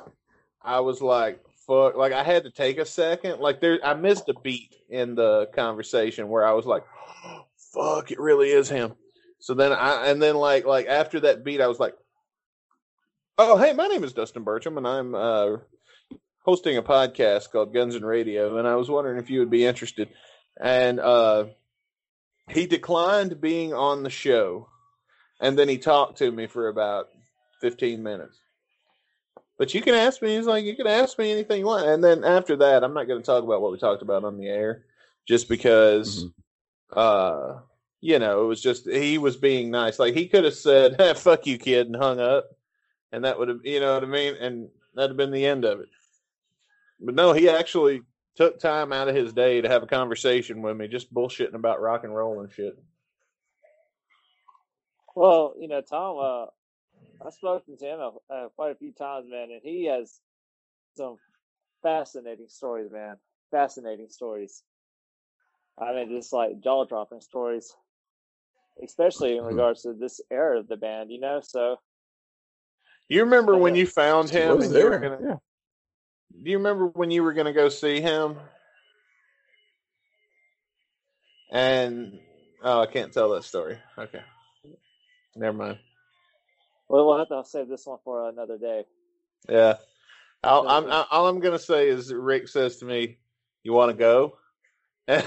I was like, fuck. Like, I had to take a second. Like, there, I missed a beat in the conversation where I was like, fuck, it really is him. So then I, and then like, like after that beat, I was like, oh, hey, my name is Dustin Bertram and I'm, uh, hosting a podcast called Guns and Radio. And I was wondering if you would be interested. And, uh, he declined being on the show and then he talked to me for about 15 minutes. But you can ask me. He's like, you can ask me anything you want. And then after that, I'm not going to talk about what we talked about on the air, just because, uh, you know, it was just he was being nice. Like he could have said, hey, "Fuck you, kid," and hung up, and that would have, you know what I mean, and that'd have been the end of it. But no, he actually took time out of his day to have a conversation with me, just bullshitting about rock and roll and shit. Well, you know, Tom, uh, I've spoken to him uh, uh, quite a few times, man, and he has some fascinating stories, man. Fascinating stories. I mean, just like jaw dropping stories, especially in regards to this era of the band, you know. So, You remember when you found him was and you were there. gonna Yeah. Do you remember when you were going to go see him? And oh, I can't tell that story. Okay, never mind. well, we'll have to save this one for another day. Yeah, I'll, I'm, I, all I'm going to say is Rick says to me, "You want to go?" And,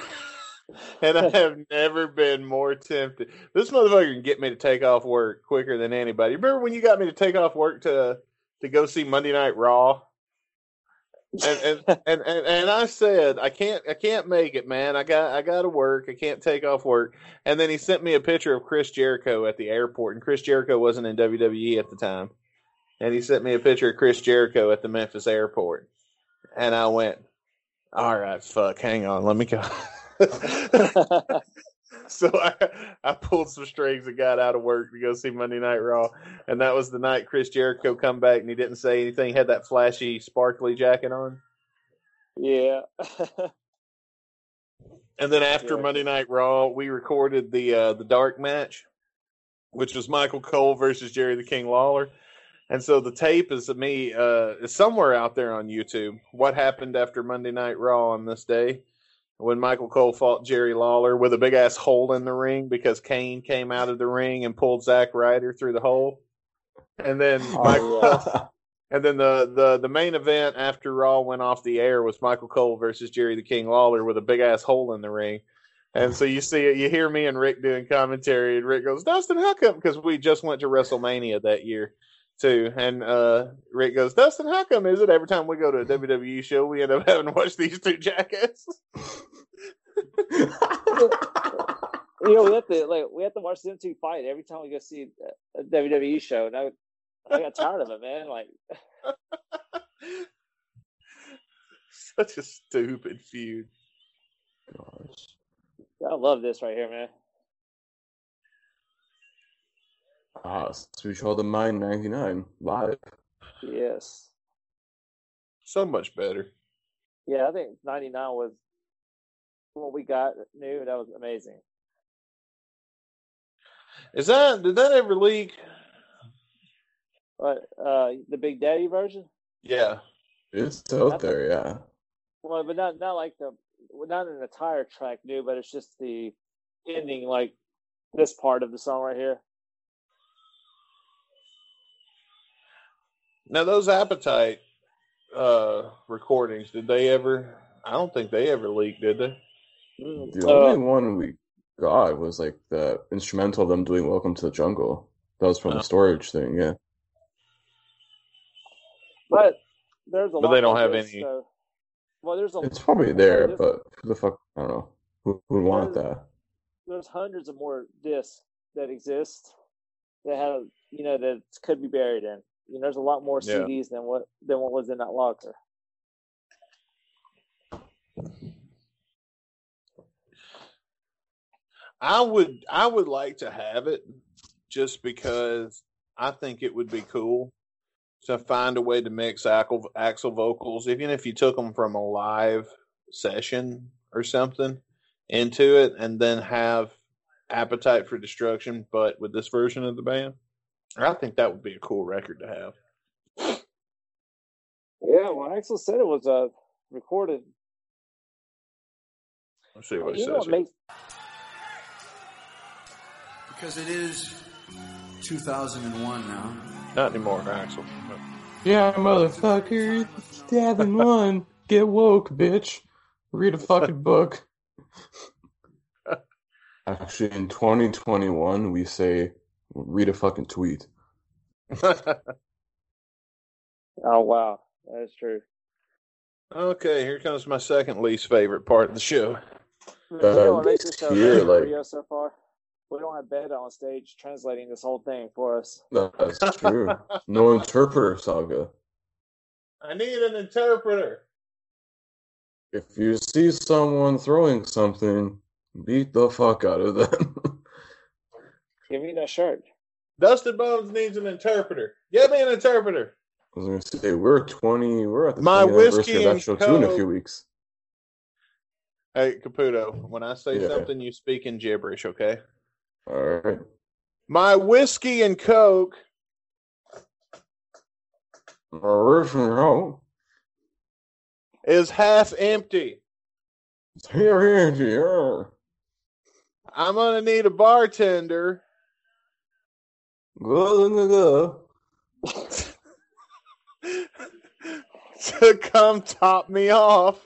and I have never been more tempted. This motherfucker can get me to take off work quicker than anybody. Remember when you got me to take off work to to go see Monday Night Raw? And and, and and I said I can't I can't make it, man. I got I got to work. I can't take off work. And then he sent me a picture of Chris Jericho at the airport, and Chris Jericho wasn't in WWE at the time. And he sent me a picture of Chris Jericho at the Memphis airport, and I went, "All right, fuck, hang on, let me go." so I, I pulled some strings and got out of work to go see Monday Night Raw, and that was the night Chris Jericho come back and he didn't say anything. He had that flashy, sparkly jacket on, yeah. and then after Yeah. Monday Night Raw, we recorded the uh, the dark match, which was Michael Cole versus Jerry the King Lawler. And so the tape is of me uh, is somewhere out there on YouTube. What happened after Monday Night Raw on this day? When Michael Cole fought Jerry Lawler with a big ass hole in the ring because Kane came out of the ring and pulled Zack Ryder through the hole. And then oh, Michael, yeah. and then the, the the main event after Raw went off the air was Michael Cole versus Jerry the King Lawler with a big ass hole in the ring. And so you see it, you hear me and Rick doing commentary, and Rick goes, Dustin, how come? Because we just went to WrestleMania that year too. And uh, Rick goes, Dustin, how come is it every time we go to a WWE show, we end up having to watch these two jackasses? you know, we have to like we have to watch them two fight every time we go see a WWE show, and I, I got tired of it, man. Like, Such a stupid feud. Gosh. I love this right here, man. Ah, we Child the Mine 99 live. Yes. So much better. Yeah, I think 99 was what we got new. That was amazing. Is that did that ever leak? But uh, the Big Daddy version? Yeah. It's out That's a- there, yeah. Well, but not not like the not an entire track new, but it's just the ending, like this part of the song right here. Now those appetite uh recordings, did they ever I don't think they ever leaked, did they? The uh, only one we got was like the instrumental of them doing Welcome to the Jungle. That was from Oh. the storage thing, yeah. but there's a But lot they don't more have discs, any- so- well, there's a It's probably there, there's- but who the fuck, I don't know. Who who would want that? there's hundreds of more discs that exist that have you know that could be buried in. You know, there's a lot more Yeah. CDs than what than what was in that locker. I would I would like to have it just because I think it would be cool to find a way to mix Axl, Axl vocals, even if you took them from a live session or something into it, and then have Appetite for Destruction, but with this version of the band. I think that would be a cool record to have. Yeah, well, Axl said it was uh, recorded. Let's see what it You know says. what makes Because it is 2001 now. Not anymore, Axl. Yeah, motherfucker. Stabbing one. Get woke, bitch. Read a fucking book. Actually, in 2021, we say, read a fucking tweet. Oh wow, that's true. okay, here comes my second least favorite part of the show. You uh, know what makes this this show year, like- so far? We don't have Beta on stage translating this whole thing for us. That's true. No interpreter saga. I need an interpreter. If you see someone throwing something, beat the fuck out of them. Give me that shirt. Dustin Bones needs an interpreter. Get me an interpreter. I was gonna say we're 20. We're at the My 20th whiskey anniversary of and that show too in a few weeks. Hey, Caputo, when I say Yeah. something, you speak in gibberish, okay? All right. My whiskey and Coke. Original. is half empty. Here, here, here. I'm gonna need a bartender. Go, go, go. to come top me off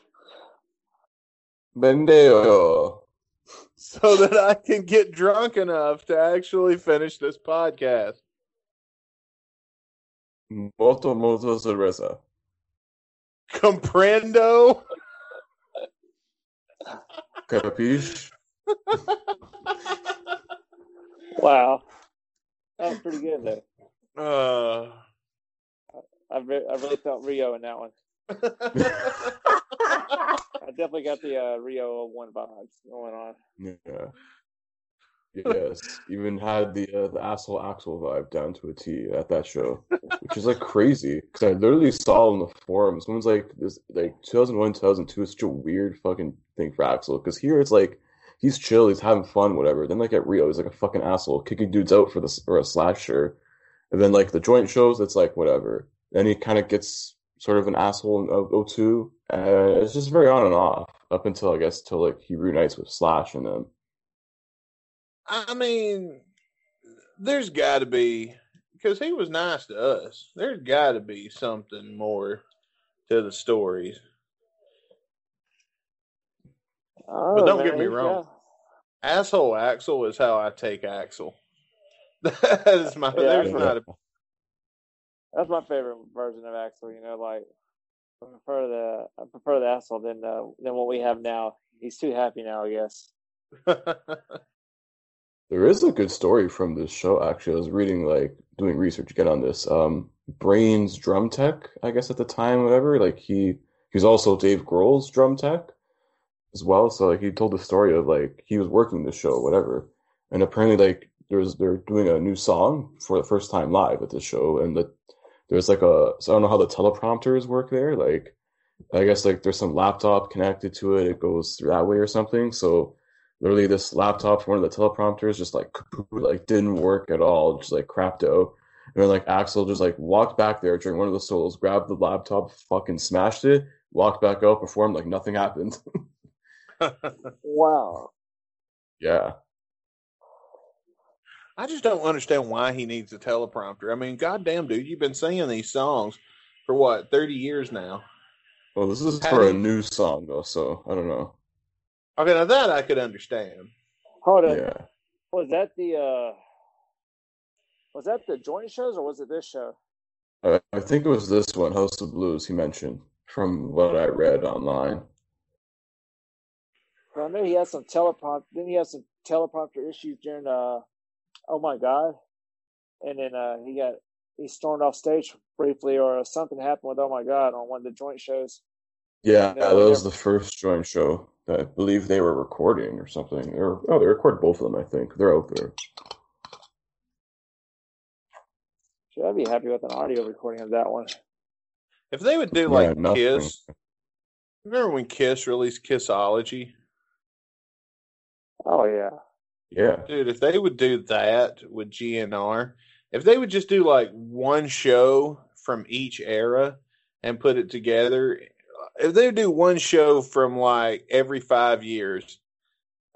Bendeo. so that I can get drunk enough to actually finish this podcast. Moto moto cerveza. Comprendo? Capiche? Wow, that was pretty good though. Uh, I, re- I really felt Rio in that one. I definitely got the uh, Rio one vibes going on. Yeah. Yes. Even had the uh, the asshole Axl vibe down to a T at that show, which is like crazy because I literally saw on the forums. Someone's like, "This like 2001, 2002 is such a weird fucking thing for Axl." Because here it's like he's chill, he's having fun, whatever. Then like at Rio, he's like a fucking asshole, kicking dudes out for the or a slasher. And then like the joint shows, it's like whatever. Then he kind of gets sort of an asshole in 02. Uh, it's just very on and off up until I guess till like he reunites with Slash and them. I mean, there's got to be because he was nice to us. There's got to be something more to the stories. Oh, But don't get me wrong. got- Asshole Axl is how I take Axl. that is my. Yeah, there's not a. That's my favorite version of Axl. You know, like I prefer the I prefer the asshole than uh, than what we have now. He's too happy now, I guess. There is a good story from this show, actually. I was reading, like, doing research again on this. Um, Brain's drum tech, I guess at the time, whatever, like he he's also Dave Grohl's drum tech as well. So like he told the story of like he was working the show, whatever, and apparently like there's they're doing a new song for the first time live at the show, and the there's like a so I don't know how the teleprompters work there. Like I guess like there's some laptop connected to it. It goes through that way or something. So literally this laptop for one of the teleprompters just like like didn't work at all, just like crapped out. And then like Axl just like walked back there during one of the solos, grabbed the laptop, fucking smashed it, walked back out, performed like nothing happened. wow. Yeah. I just don't understand why he needs a teleprompter. I mean, goddamn, dude, you've been singing these songs for what, 30 years now? Well, this is How for a you- new song though, so I don't know. Okay, now that I could understand. Hold on. Yeah. Was that the uh was that the joint shows or was it this show? I, I think it was this one, House of Blues, he mentioned from what I read online. Well, I know he had some teleprompter. Then he had some teleprompter issues during uh, oh my god, and then uh, he got he stormed off stage briefly, or something happened with oh my god on one of the joint shows. Yeah, No, that was the first joint show that I believe they were recording or something. Or oh, they recorded both of them. I think they're out there. Should I be happy with an audio recording of that one? If they would do like nothing. Kiss, remember when Kiss released Kissology? Oh yeah, Yeah, Dude, if they would do that with GNR, if they would just do like one show from each era and put it together, if they would do one show from like every five years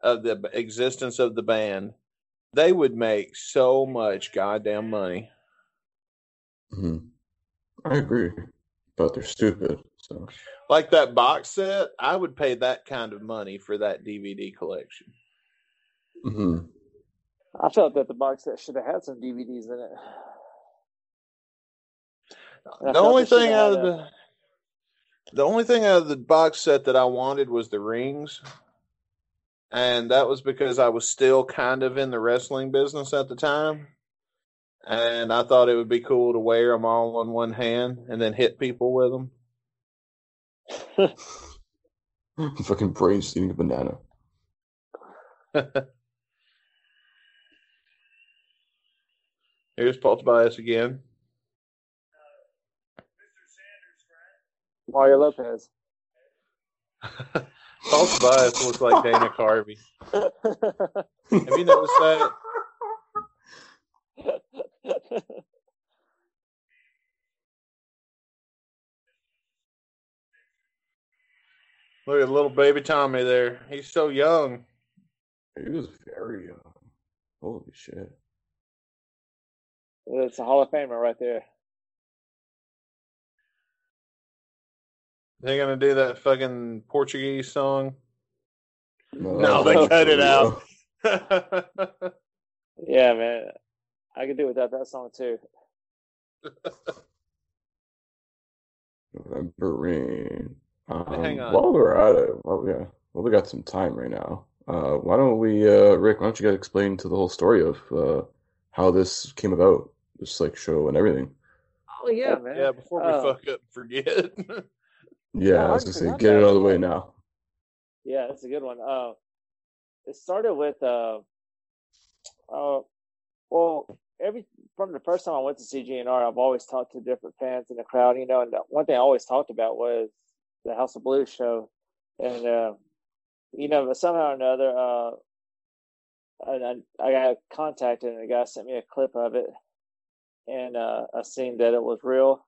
of the existence of the band, they would make so much goddamn money. hmm I agree, but they're stupid. So Like that box set, I would pay that kind of money for that DVD collection. Hmm I felt that the box set should have had some DVDs in it. And the only thing out had of a- the the only thing out of the box set that I wanted was the rings. And that was because I was still kind of in the wrestling business at the time. And I thought it would be cool to wear them all on one hand and then hit people with them. fucking brains eating a banana. Here's Paul Tobias again. Mario Lopez. Paul Tobias looks like Dana Carvey. Have you noticed that? Look at little baby Tommy there. He's so young. He was very young. Holy shit. It's a Hall of Famer right there. They're gonna do that fucking Portuguese song? No, No, they cut it out. Yeah, man. I could do without that song too. November Rain. Um, Hang on. While we're at it, well, yeah, well, we got some time right now. Uh, why don't we, uh, Rick? Why don't you guys explain to the whole story of uh, how this came about, this like show and everything? Oh yeah, man. yeah, before we Uh, fuck up and forget. Yeah, I I was gonna say, get it out of the way now. Yeah, that's a good one. Uh, it started with uh, uh, well, every from the first time I went to see GNR, I've always talked to different fans in the crowd, you know. And one thing I always talked about was the House of Blues show, and uh, you know, but somehow or another, uh, and I, I got contacted, and the guy sent me a clip of it, and uh, I seen that it was real.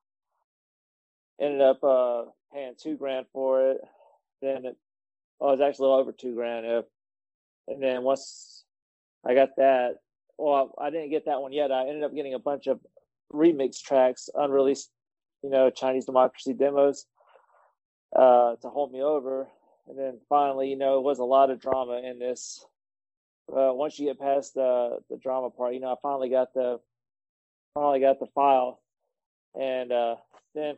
Ended up uh, paying two grand for it. Then it, oh, it was actually over two grand. Uh, and then once I got that, well, I didn't get that one yet. I ended up getting a bunch of remix tracks, unreleased, you know, Chinese Democracy demos uh, to hold me over. And then finally, you know, it was a lot of drama in this. Uh, once you get past the the drama part, you know, I finally got the finally got the file, and uh, then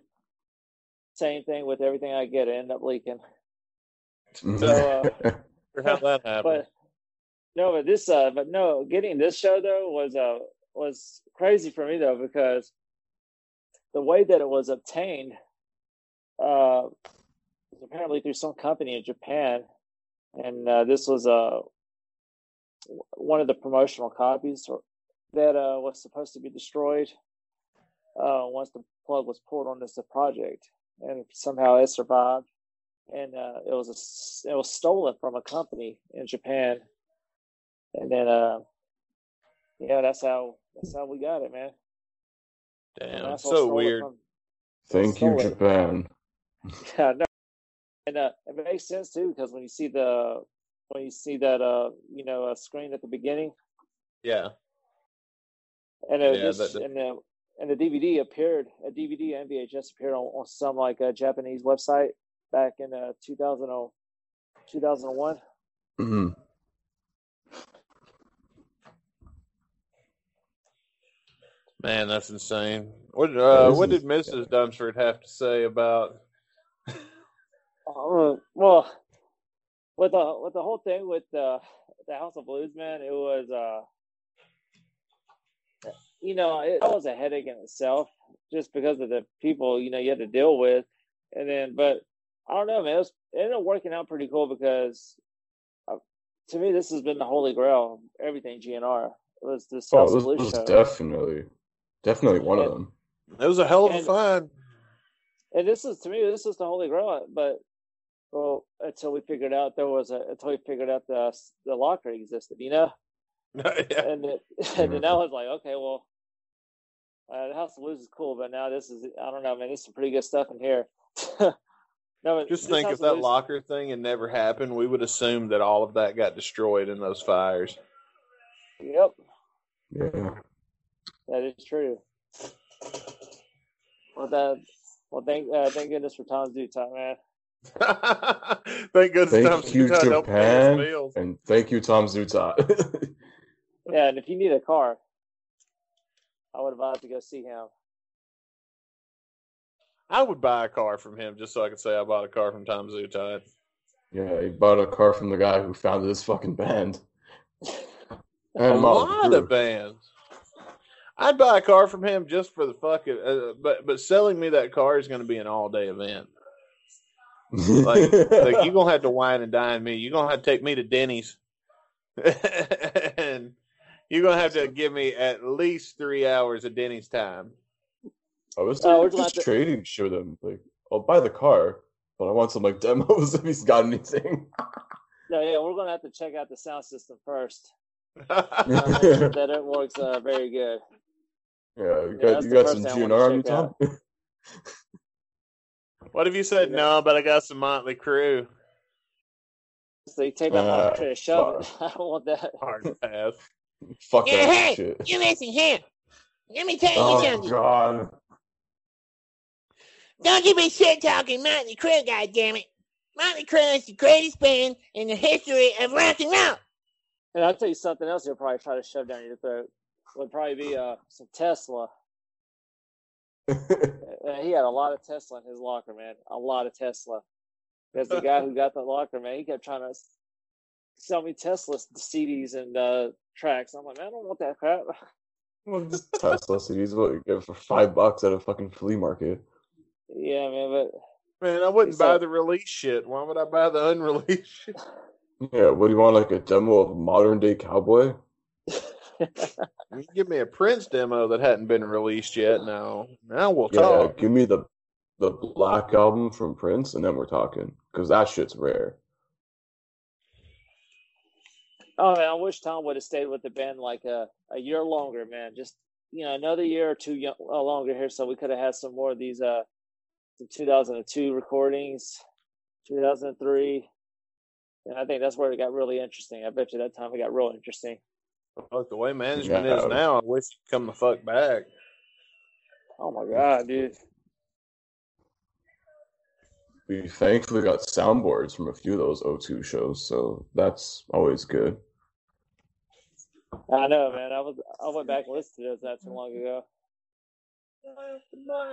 same thing with everything I get, it ended up leaking. So, uh, how that happened. but no, but this, uh, but no, getting this show though was uh was crazy for me though because the way that it was obtained, uh, was apparently through some company in Japan, and uh, this was uh, one of the promotional copies that uh, was supposed to be destroyed uh, once the plug was pulled on this project, and somehow it survived. And uh, it was a, it was stolen from a company in Japan, and then uh, yeah, that's how that's how we got it, man. Damn, that's so weird. Thank you, Japan. Yeah, no, and uh, it makes sense too because when you see the when you see that uh you know a screen at the beginning, yeah, and it yeah, just, that, that... and the and the DVD appeared a DVD and VHS appeared on, on some like a Japanese website back in uh 2000, 2001. Mm-hmm. Man, that's insane. What uh, what did Mrs. Dunsford have to say about? uh, well, with the with the whole thing with the the House of Blues, man, it was uh, you know, it was a headache in itself, just because of the people you know you had to deal with, and then but I don't know, man, it, was, it ended up working out pretty cool because uh, to me this has been the holy grail, everything GNR. It was this oh, House of Definitely Definitely one and, of them. It was a hell of a find. And this is to me, this is the holy grail. But well, until we figured out there was a until we figured out the the locker existed, you know. yeah. And it, and then I was like, okay, well, uh, the House of Blues is cool, but now this is I don't know, man. There's some pretty good stuff in here. no, just think if that Blues... locker thing had never happened, we would assume that all of that got destroyed in those fires. Yep. Yeah. That is true. Well, that. Well, thank uh, thank goodness for Tom Zutaut, man. thank goodness thank Tom's you, Japan, and thank you, Tom Zutaut. Yeah, and if you need a car, I would advise to go see him. I would buy a car from him just so I could say I bought a car from Tom Zutaut. Yeah, he bought a car from the guy who founded this fucking band. a lot of bands. I'd buy a car from him just for the fucking. uh, but but selling me that car is going to be an all day event. like, like you're gonna have to wine and dine me. You're gonna have to take me to Denny's, and you're gonna have to give me at least three hours of Denny's time. I was uh, just to... trading show them like I'll buy the car, but I want some like demos if he's got anything. No, yeah, we're gonna have to check out the sound system first. uh, that it works uh, very good. Yeah, you got, you got some GNR on you, Tom? what if you said no, but I got some Motley Crue? So you take that uh, to shove it. I don't want that. Hard pass. Fuck yeah, that hey, shit. You listen here. Let me tell you oh, something. God. Don't you be shit talking Motley Crue, goddammit. Motley Crue is the greatest band in the history of rock and roll. And I'll tell you something else you'll probably try to shove down your throat would probably be uh, some Tesla. he had a lot of Tesla in his locker, man. A lot of Tesla. Because the guy who got the locker, man, he kept trying to sell me Tesla CDs and uh, tracks. I'm like, man, I don't want that crap. Well, just Tesla CDs, what you get for five bucks at a fucking flea market. Yeah, man, but man, I wouldn't buy the release shit. Why would I buy the unreleased shit? Yeah, what do you want, like a demo of modern day cowboy? you give me a Prince demo that hadn't been released yet. Now, now we'll yeah, talk. Give me the the Black album from Prince, and then we're talking because that shit's rare. Oh man, I wish Tom would have stayed with the band like a, a year longer, man. Just you know, another year or two young, uh, longer here, so we could have had some more of these uh, 2002 recordings, 2003. And I think that's where it got really interesting. I bet you that time it got real interesting. Fuck the way management yeah. is now, I wish he'd come the fuck back. Oh my god, dude. We thankfully got soundboards from a few of those O2 shows, so that's always good. I know, man. I was I went back and listened to those not too long ago.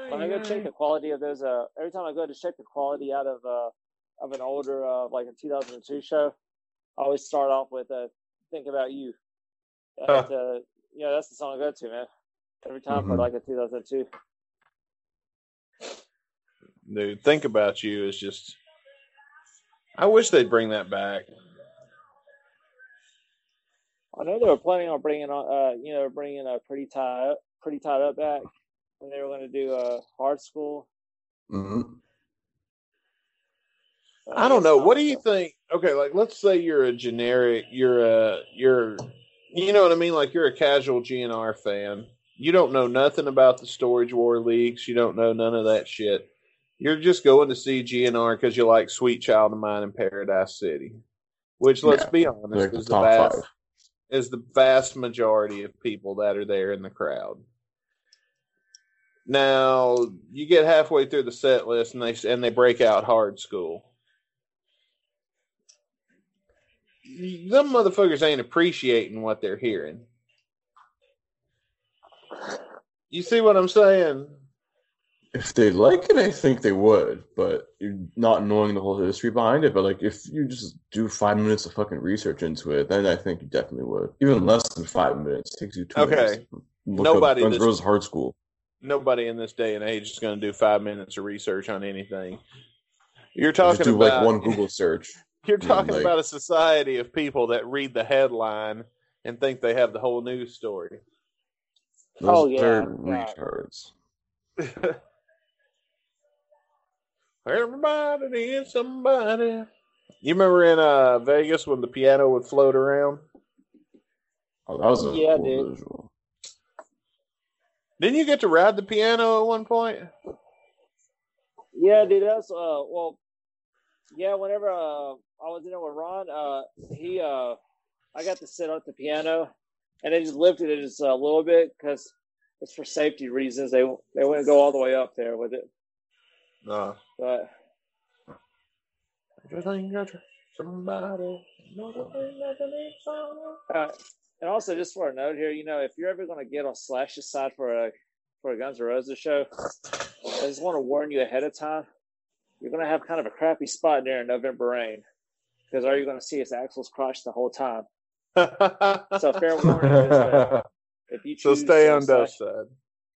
When I go check the quality of those, uh, every time I go to check the quality out of uh of an older uh like a 2002 show, I always start off with uh, "Think About You." That's, uh, yeah, that's the song I go to, man. Every time mm-hmm. for like a 2002. Dude, think about you is just I wish they'd bring that back. I know they were planning on bringing on, uh, you know, bringing a pretty tied up, pretty tied up back, and they were going to do a Hard Skool. hmm but I don't guess know. not, What do you think? Okay, like let's say you're a generic, you're a you're you know what I mean? Like you're a casual GNR fan. You don't know nothing about the Storage War leagues. You don't know none of that shit. You're just going to see GNR because you like Sweet Child of Mine in Paradise City, which let's Yeah, be honest Like the is the top vast five. Is the vast majority of people that are there in the crowd. Now you get halfway through the set list and they and they break out Hard Skool. Them motherfuckers ain't appreciating what they're hearing. You see what I'm saying? If they like it, I think they would, but you're not knowing the whole history behind it. But like, if you just do five minutes of fucking research into it, then I think you definitely would. Even less than five minutes it takes you two Okay. minutes. Look Nobody up Guns Roses Hard Skool. Nobody in this day and age is going to do five minutes of research on anything. You're Just talking do about like one Google search. You're talking like- about a society of people that read the headline and think they have the whole news story. Those Oh, yeah, are yeah. retards. Everybody needs somebody. You remember in uh, Vegas when the piano would float around? Oh, that was a Yeah, cool dude. visual. Didn't you get to ride the piano at one point? Yeah, dude, that's uh, well, yeah. Whenever uh, I was in there with Ron, uh, he uh, I got to sit at the piano, and they just lifted it just a little bit because it's for safety reasons. They they wouldn't go all the way up there with it, No. But Everything got to somebody. uh, and also just for a note here, you know, if you're ever gonna get on Slash's side for a for a Guns N' Roses show, I just want to warn you ahead of time. You're gonna have kind of a crappy spot there in November rain because all you're gonna see is Axl's crotch the whole time. So fair warning. is that if you so stay on slash- Duff's side.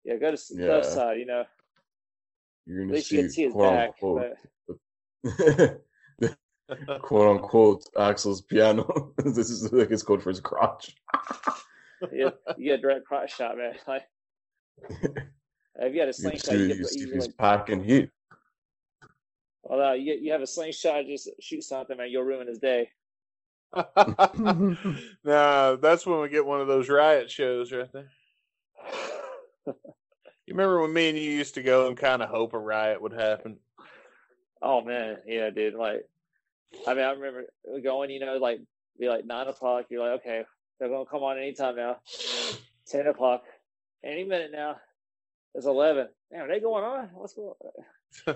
Yeah, go to s Yeah. Duff's side. You know, You're gonna can see see his quote back. unquote, But quote unquote Axl's piano. this is like his code for his crotch. yeah, you get a direct crotch shot, man. Like, if you had a You slingshot, see, you you get see you if he's like, packing heat. well, uh, you you have a slingshot, just shoot something, man. You'll ruin his day. nah, that's when we get one of those riot shows right there. You remember when me and you used to go and kind of hope a riot would happen? Oh man, yeah, dude. Like, I mean, I remember going. You know, like be like nine o'clock. You're like, okay, they're gonna come on anytime now. Ten o'clock, any minute now. It's eleven. Damn, are they going on? What's going? on?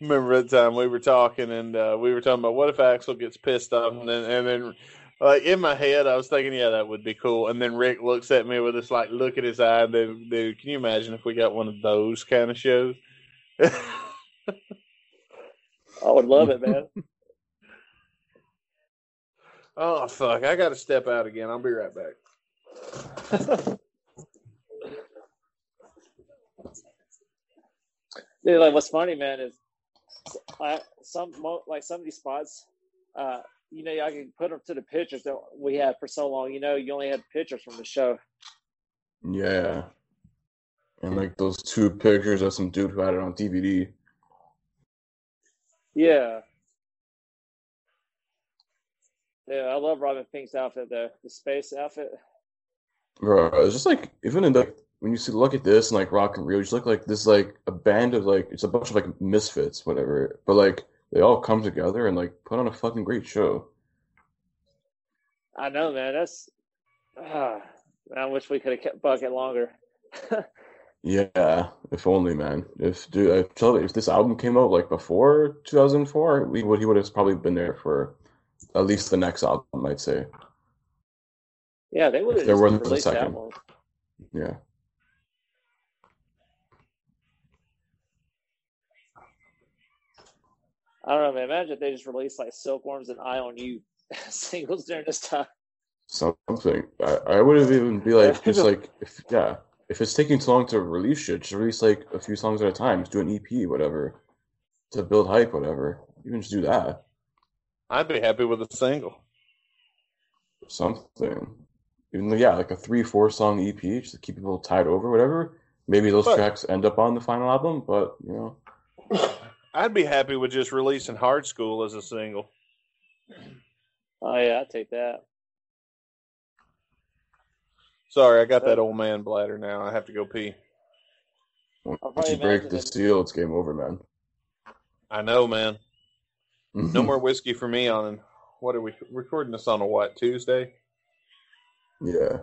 Remember that time we were talking and uh, we were talking about what if Axl gets pissed off and then and then like in my head I was thinking yeah that would be cool and then Rick looks at me with this like look at his eye and then dude can you imagine if we got one of those kind of shows? I would love it, man. oh fuck I got to step out again I'll be right back. Dude, like what's funny, man, is I, some like some of these spots, uh, you know, I can put them to the pictures that we had for so long. You know, you only had pictures from the show. Yeah. And like those two pictures of some dude who had it on DVD. Yeah. Yeah, I love Robin Finck's outfit, the the space outfit. Bro, it's just like even in like when you see look at this and like Rock in Rio, you just look like this like a band of like it's a bunch of like misfits, whatever. But like they all come together and like put on a fucking great show. I know, man. That's. ah, I wish we could have kept Bucket longer. Yeah, if only, man. If dude, I tell you, if this album came out like before 2004, we would he would have probably been there for at least the next album, I'd say. yeah, they would have there wasn't a second. Yeah. I don't know, man. Imagine if they just released like Silkworms and Eye on You singles during this time. Something. I, I would have even be like just like if yeah, if it's taking too long to release shit, just release like a few songs at a time. Just do an EP, whatever, to build hype, whatever. Even just do that. I'd be happy with a single. Something. Even though, yeah, like a three, four song EP just to keep people tied over, whatever. Maybe those But- tracks end up on the final album, but you know, I'd be happy with just releasing Hard Skool as a single. Oh yeah, I take that. Sorry, I got that old man bladder now. I have to go pee. once probably you break the it- seal, it's game over, man. I know, man. No more whiskey for me on. What are we recording this on a what Tuesday? yeah.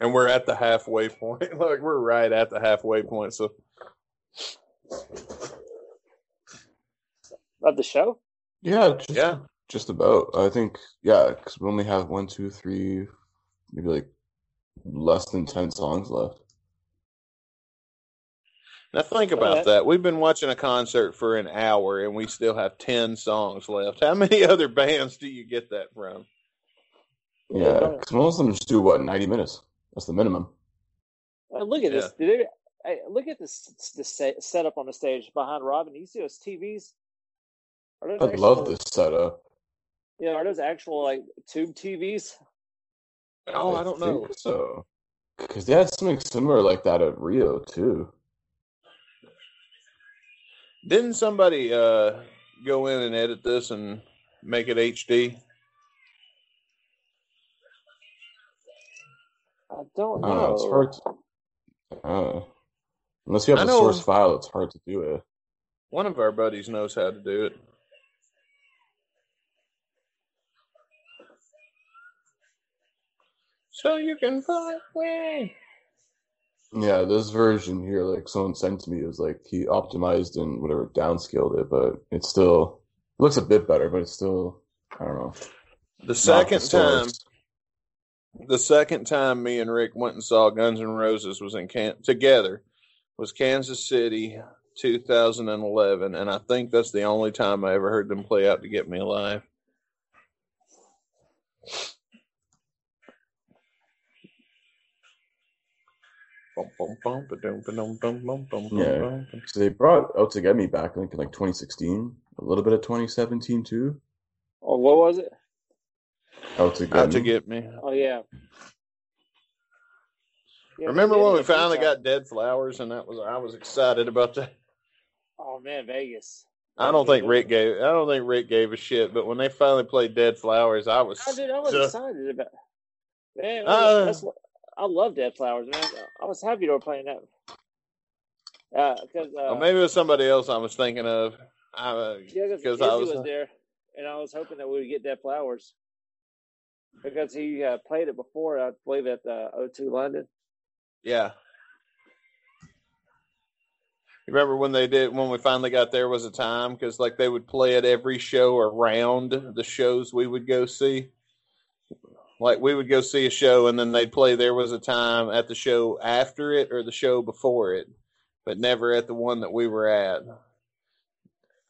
And we're at the halfway point. Look, we're right at the halfway point. So Of the show? Yeah, just, yeah, just about. I think, yeah, because we only have one, two, three, maybe like less than 10 songs left. now think Yeah. about that. We've been watching a concert for an hour, and we still have ten songs left. How many other bands do you get that from? Yeah, because most of them just do what, 90 minutes? That's the minimum. Uh, look at this. Did they, hey, look at this, this setup on the stage behind Robin. You see those TVs? Are those I'd love this setup. Yeah, are those actual like tube TVs? Oh, I don't know. so. Because they had something similar like that at Rio, too. Didn't somebody uh, go in and edit this and make it HD? I don't know. don't it's hard to. Uh, unless you have I a know- source file, it's hard to do it. One of our buddies knows how to do it. So you can fly away. Yeah, this version here, like someone sent to me, is like he optimized and whatever downscaled it, but it still it looks a bit better, but it's still I don't know. The second the time, source. The second time me and Rick went and saw Guns N' Roses was in Can- together was Kansas City, 2011, and I think that's the only time I ever heard them play out to get me alive. Yeah. So they brought Out to Get Me back, I think in like 2016, a little bit of 2017 too. Or what was it? Out to Get Out to Me. get me. Oh yeah. Yeah, Remember when we finally times. got Dead Flowers, and that was I was excited about that. Oh man, Vegas. I don't think Rick gave. I don't think Rick gave a shit. But when they finally played Dead Flowers, I was. Oh, dude, I was so- excited about. Man, Uh, that's I love. Dead Flowers, man. I was happy they were playing that. Uh, because uh, Well, maybe it was somebody else I was thinking of. I, yeah, because because I was, was. there, and I was hoping that we would get Dead Flowers because he uh, played it before. I believe at uh, O2 London. Yeah. You remember when they did when we finally got there was a time because like they would play at every show around the shows we would go see. Like we would go see a show and then they'd play there was a time at the show after it or the show before it, but never at the one that we were at.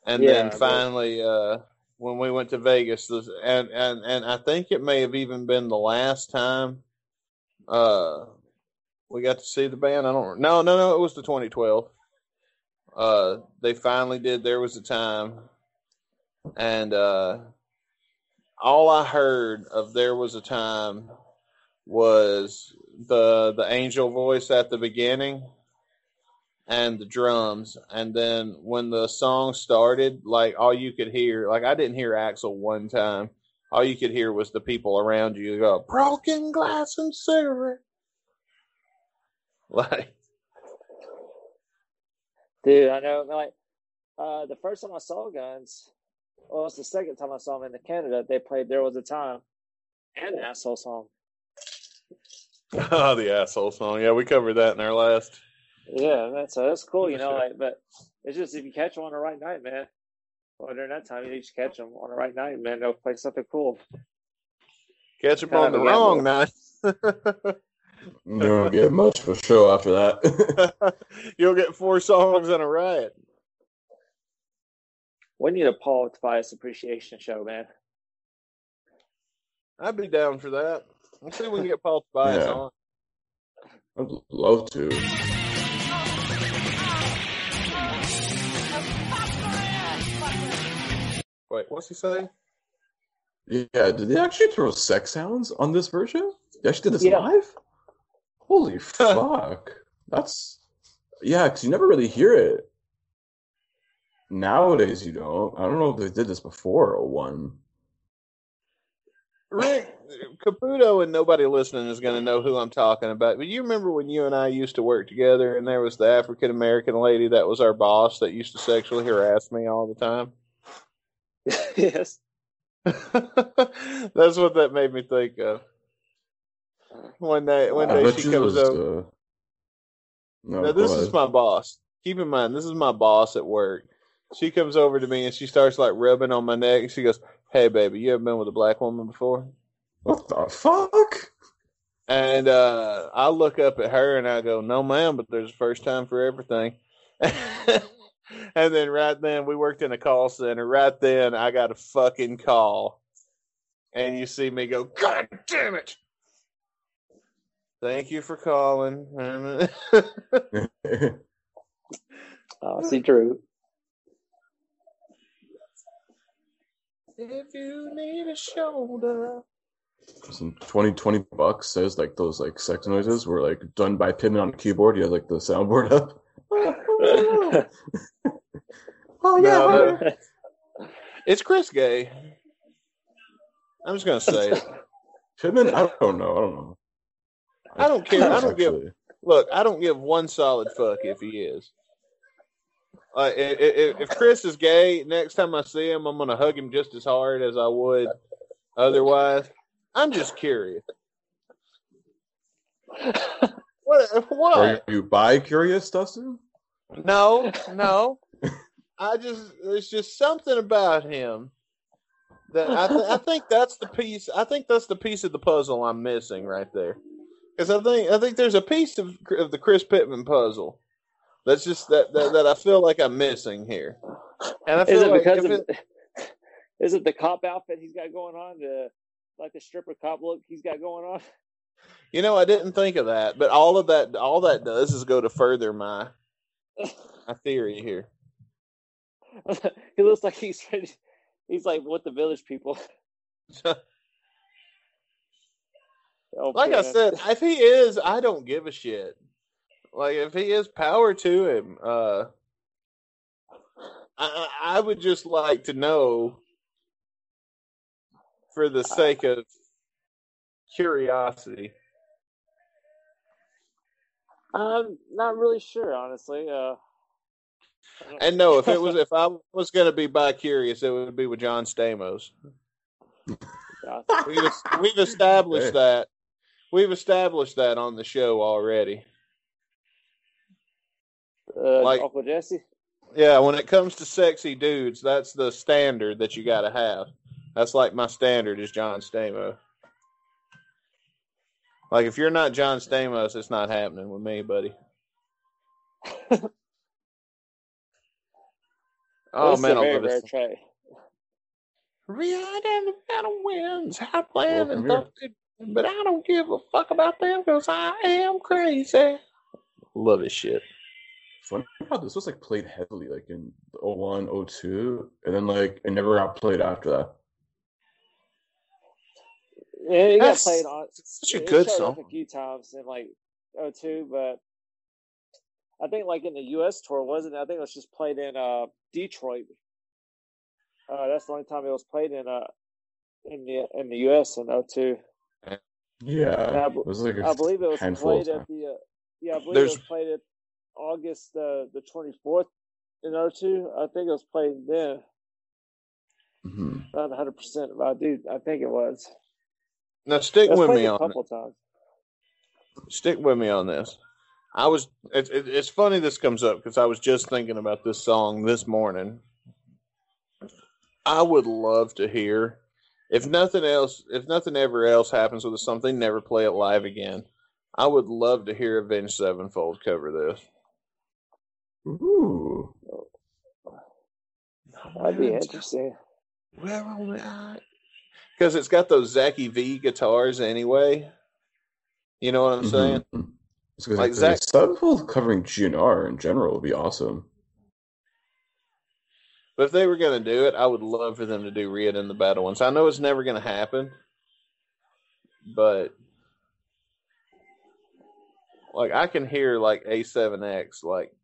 And Yeah, then finally, uh, when we went to Vegas, and and and I think it may have even been the last time. Uh, we got to see the band. I don't. No, no, no. It was the 2012. Uh, they finally did. There was a time, and uh, all I heard of there was a time was the the angel voice at the beginning and the drums and then when the song started like all you could hear like i didn't hear Axl one time all you could hear was the people around you go broken glass and cigarette like Dude, I know. Like uh, the first time I saw Guns, well, it's the second time I saw them in Canada. They played "There Was a Time" and the asshole song. oh the asshole song yeah we covered that in our last Yeah, that's so that's cool. You know, Sure. like, but it's just if you catch them on the right night, man. Well, during that time, you just catch them on the right night, man. They'll play something cool. catch them on the wrong night You don't get much for a show after that. you'll get four songs and a riot We need a Paul Tobias appreciation show, man. i'd be down for that let's see if we can get paul tobias Yeah. on I'd love to. Wait, what's he say? Yeah, did they actually throw sex sounds on this version? They actually did this Yeah. live? Holy fuck. That's yeah, because you never really hear it. Nowadays you don't. I don't know if they did this before or one. Rick Caputo and nobody listening is going to know who I'm talking about. But you remember when you and I used to work together, and there was the African American lady that was our boss that used to sexually harass me all the time. yes. That's what that made me think of. One day, one day she you comes was, over. uh, no, Now go this is my boss. Keep in mind, this is my boss at work. She comes over to me and she starts like rubbing on my neck. And she goes, "Hey, baby, you ever been with a black woman before?" What the fuck? And uh, I look up at her and I go, "No, ma'am, but there's a first time for everything." and then right then, we worked in a call center. Right then, I got a fucking call, and you see me go, "God damn it!" Thank you for calling. Oh, see, Drew. if you need a shoulder. Some 20, 20 bucks says like those like sex noises were like done by Pitman on the keyboard. He has like the soundboard up. oh yeah, No, honey. It's Chris Gay. I'm just gonna say it. Pitman. I don't know. I don't know. I don't care. I don't give. Look, I don't give one solid fuck if he is. Uh, if, if Chris is gay, next time I see him, I'm gonna hug him just as hard as I would otherwise. I'm just curious. What? Are What? you bi curious, Dustin? No, no. I just there's just something about him that I th- I think that's the piece. I think that's the piece of the puzzle I'm missing right there. Because I think I think there's a piece of of the Chris Pitman puzzle that's just that that, that I feel like I'm missing here. And I feel Is it like because of? it- Is it the cop outfit he's got going on? The like the stripper cop look he's got going on. you know, I didn't think of that, but all of that all that does is go to further my my theory here. he looks like he's ready. He's like what the village people. Oh, like I said, if he is, I don't give a shit. Like if he is, power to him. Uh, I I I would just like to know, for the sake of curiosity. I'm not really sure, honestly. Uh, And no, if it was if I was going to be bi curious, it would be with John Stamos. We've we've established that. We've established that on the show already. uh, Like- Uncle Jesse. Yeah, when it comes to sexy dudes, that's the standard that you got to have. That's like my standard is John Stamos. Like if you're not John Stamos, it's not happening with me, buddy. oh This is man, a I very love rare this. trait. Riyadh and the battle winds. I plan Welcome and here. it- but I don't give a fuck about them because I am crazy. Love this shit. Funny how this was like played heavily like in 01, 02, and then like it never got played after that. Yeah, it got played on. Such a it good song. a few times in like 02, but I think like in the U.S. tour wasn't. it? I think it was just played in uh Detroit. Uh, that's the only time it was played in uh in the in the U.S. in 02. Yeah, I it was like a I believe it was played at the uh, yeah. I believe There's- it was played at August uh, the 24th in 02. I think it was played then. Mhm. Not 100, percent but I do. I think it was. Now stick It was with me a on it. couple times. stick with me on this. I was. It, it, it's funny this comes up because I was just thinking about this song this morning. I would love to hear, if nothing else, if nothing ever else happens with something, never play it live again. I would love to hear Avenged Sevenfold cover this. Ooh. That'd be interesting. Because it's got those Zacky V guitars anyway. You know what I'm mm-hmm. saying? Mhm. Like Zach- Sevenfold covering GNR in general would be awesome. But if they were going to do it, I would love for them to do Riad N' the Bedouins. I know it's never going to happen, but like I can hear like A7X like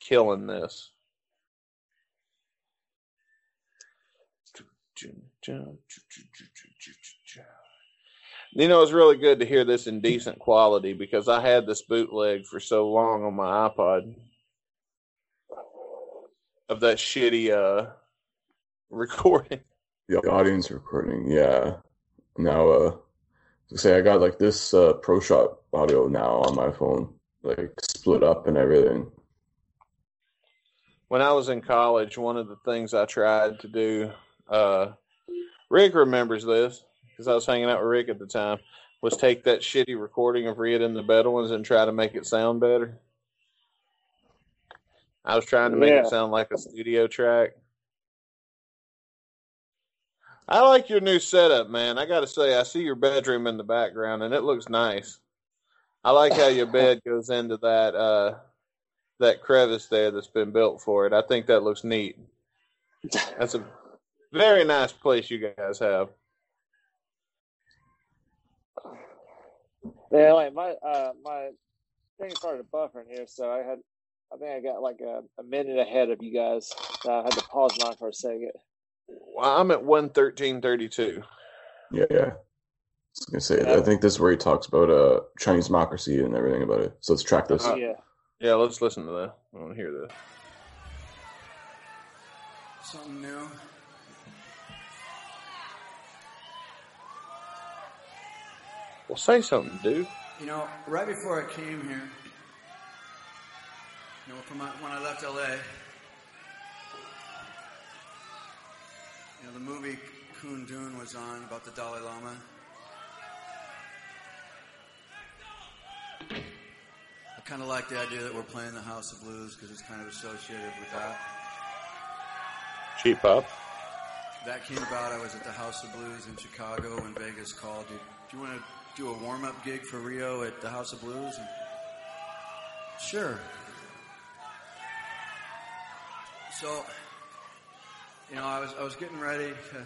killing this. You know, it's really good to hear this in decent quality because I had this bootleg for so long on my iPod of that shitty uh recording. The audience recording, yeah. Now, uh, to say I got like this uh, Pro Shot audio now on my phone, like split up and everything. When I was in college, one of the things I tried to do, uh, Rick remembers this because I was hanging out with Rick at the time, was take that shitty recording of Riad N' the Bedouins and try to make it sound better. I was trying to make Yeah. it sound like a studio track. I like your new setup, man. I got to say, I see your bedroom in the background, and it looks nice. I like how your bed goes into that uh, that crevice there that's been built for it. I think that looks neat. That's a very nice place you guys have. Yeah, like my uh my thing started buffering here, so I had I think I got like a, a minute ahead of you guys. So I had to pause mine for a second. Well, I'm at one thirteen thirty two. Yeah, yeah. I was gonna say, I think this is where he talks about uh Chinese democracy and everything about it. So let's track this. Uh, yeah. Yeah, let's listen to that. I want to hear this. Something new. Well, say something, dude. You know, right before I came here, you know, from my, when I left LA, you know, the movie Kundun was on about the Dalai Lama. I kind of like the idea that we're playing the House of Blues because it's kind of associated with that. Cheap pop. That came about. I was at the House of Blues in Chicago when Vegas called. Do, do you want to do a warm up gig for Rio at the House of Blues? And, sure. So, you know, I was I was getting ready to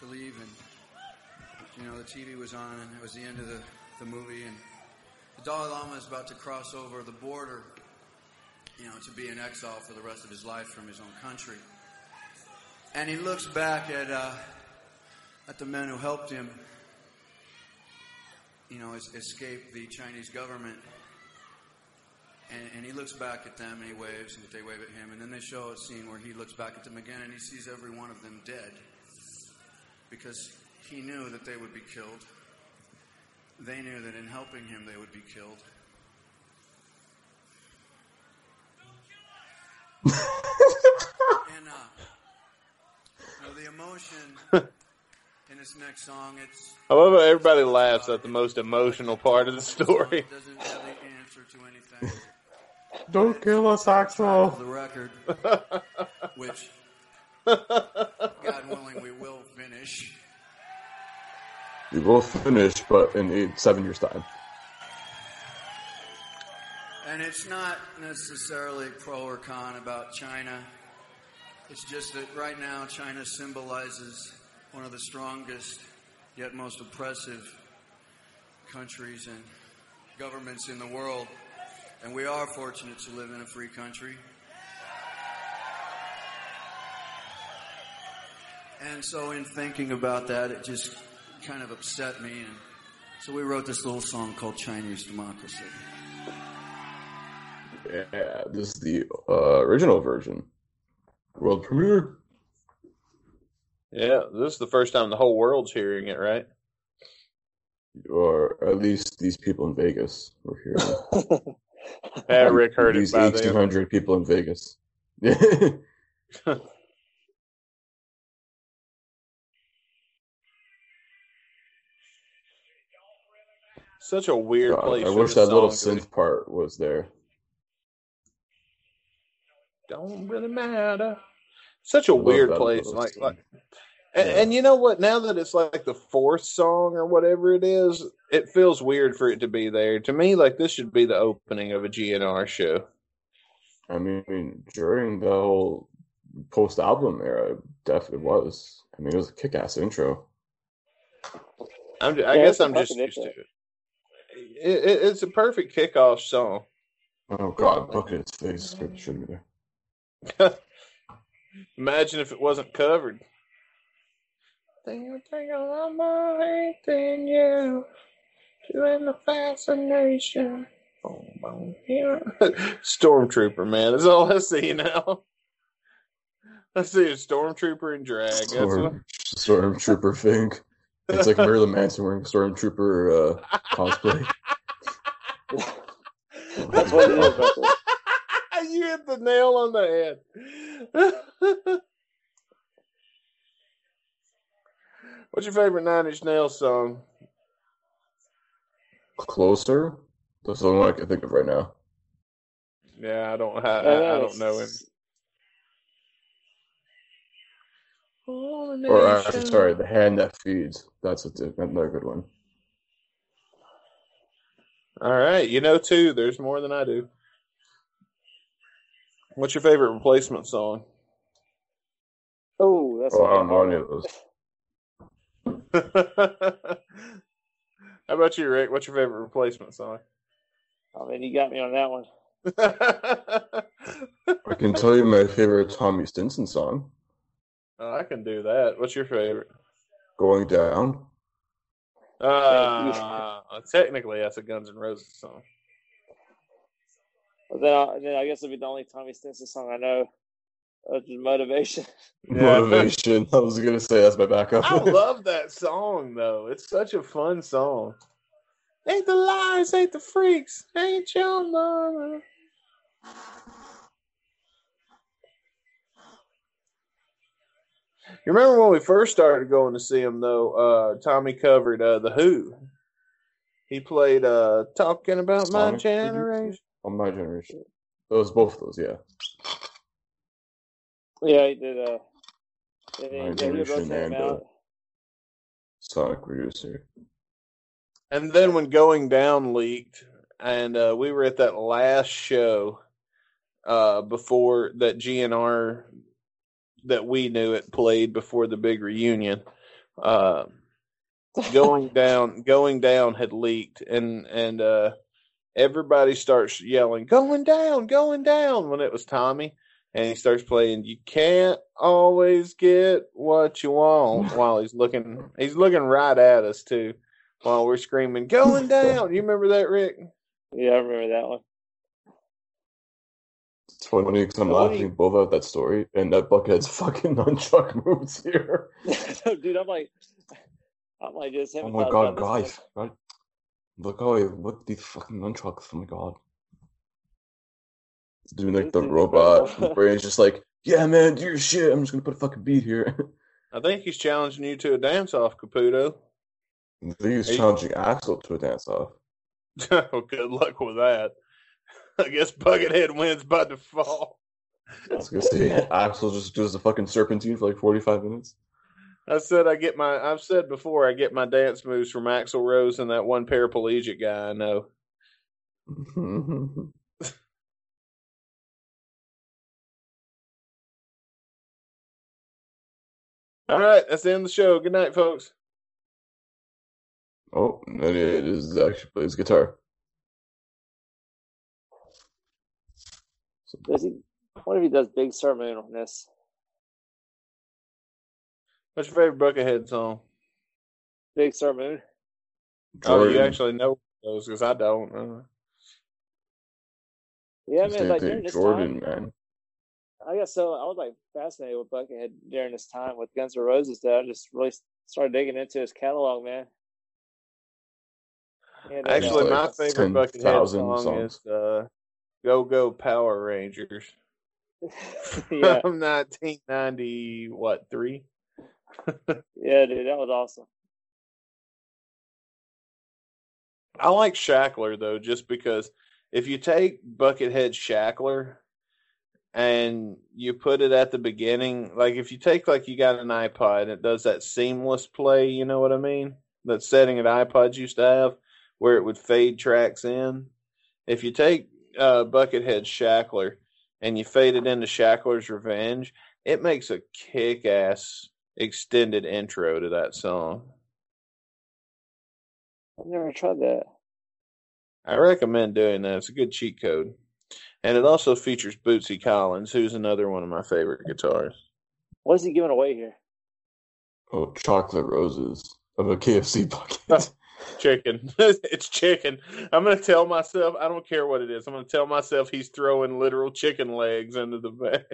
to leave, and you know, the TV was on, and it was the end of the the movie, and the Dalai Lama is about to cross over the border, you know, to be in exile for the rest of his life from his own country. And he looks back at uh, at the men who helped him, you know, es- escape the Chinese government. And, and he looks back at them and he waves, and they wave at him. And then they show a scene where he looks back at them again and he sees every one of them dead because he knew that they would be killed. They knew that in helping him, they would be killed. and uh, you know, the emotion in this next song, it's I love how everybody laughs at the most emotional part of the story. doesn't have the answer to anything. Don't kill us, Axl. the record, which God willing we will finish. We will finish, but in eight, seven years' time. And it's not necessarily pro or con about China. It's just that right now China symbolizes one of the strongest yet most oppressive countries and governments in the world. And we are fortunate to live in a free country. And so, in thinking about that, it just kind of upset me. And so, we wrote this little song called Chinese Democracy. Yeah, this is the uh, original version. World premiere. Yeah, this is the first time the whole world's hearing it, right? Or at least these people in Vegas were here. Yeah, Rick heard it these 1,800 people in Vegas. Such a weird God, place. I wish that little synth part was there. Don't really matter. Such a weird place. Like, like and, Yeah. and you know what? Now that it's like the fourth song or whatever it is, it feels weird for it to be there. To me, like this should be the opening of a GNR show. I mean, during the whole post album era, definitely was. I mean, it was a kick ass intro. I'm, I Yeah, guess it's a I'm just perfect used to it. It, it. It's a perfect kickoff song. Oh god, look at his face. It shouldn't be there. Imagine if it wasn't covered. Think you think a lot more hate than you. Doing the fascination. Boom, boom, yeah. Stormtrooper, man. That's all I see now. I see a stormtrooper in drag. That's what, Storm, Stormtrooper Finck. It's like Marilyn Manson wearing Stormtrooper uh, cosplay. That's what it is. You hit the nail on the head. What's your favorite Nine Inch Nails song? Closer? That's the only one I can think of right now. Yeah, I don't. I, I, I don't know any. Or actually, sorry, The Hand That Feeds. That's a, another good one. All right, you know too. There's more than I do. What's your favorite replacement song? Oh, that's Oh, a I don't know any of those. How about you, Rick? What's your favorite replacement song? I mean, you got me on that one. I can tell you my favorite Tommy Stinson song, oh, I can do that. What's your favorite? Going Down. Uh, technically, that's a Guns N' Roses song. But then, I, then I guess it'll be the only Tommy Stinson song I know. Just motivation. Yeah. Motivation. I was gonna say that's my backup. I love that song though. It's such a fun song. Ain't the lies, ain't the freaks, ain't your mama. You remember when we first started going to see him though? Uh, Tommy covered uh, the Who. He played uh, "Talking About My Generation." On my generation. Those both of those, yeah. Yeah, he did. Uh, yeah, My yeah, he Generation rotated him uh, out. Sonic producer. And then when Going Down leaked, and uh, we were at that last show uh, before that GNR that we knew it played before the big reunion. Uh, going down, going down had leaked, and and uh, everybody starts yelling, "Going down, going down!" When it was Tommy, and he starts playing, "You can't always get what you want." While he's looking, he's looking right at us too while we're screaming, going down. You remember that, Rick? Yeah, I remember that one. It's funny because I'm What laughing you- both at that story and that Buckethead's fucking nunchuck moves here. Dude, I'm like, I'm like just Oh my god, this guys. God. Look how what these fucking nunchucks, oh my god. Doing like the robot incredible. brain's just like, yeah man, do your shit. I'm just gonna put a fucking beat here. I think he's challenging you to a dance off, Caputo. I think he's challenging Axl to a dance off. oh, good luck with that. I guess Buckethead wins by default. I was gonna say Axl just does the fucking serpentine for like 45 minutes. I said I get my. I've said before I get my dance moves from Axl Rose and that one paraplegic guy I know. All right, that's the end of the show. Good night, folks. oh, and it is actually plays guitar. Does he? What if he does Big Sur Moon on this? What's your favorite Buckethead song? Big sermon. Moon. Oh, you actually know those because I don't. Uh, Yeah, man. Like during this Jordan, time, man. I guess so. I was like fascinated with Buckethead during this time with Guns N' Roses. That I just really started digging into his catalog, man. And, uh, actually, like my favorite Buckethead 10,000 song songs. is uh, "Go Go Power Rangers" yeah, from 1990. What three? yeah, dude, that was awesome. I like Shackler though, just because if you take Buckethead Shackler and you put it at the beginning, like if you take like you got an iPod, and it does that seamless play. You know what I mean? That setting that iPods used to have, where it would fade tracks in. If you take uh, Buckethead Shackler and you fade it into Shackler's Revenge, it makes a kick ass extended intro to that song. I've never tried that. I recommend doing that. It's a good cheat code. And it also features Bootsy Collins, who's another one of my favorite guitarists. What is he giving away here? Oh, chocolate roses of a KFC bucket. Chicken. it's chicken. I'm going to tell myself, I don't care what it is. I'm going to tell myself he's throwing literal chicken legs into the bag.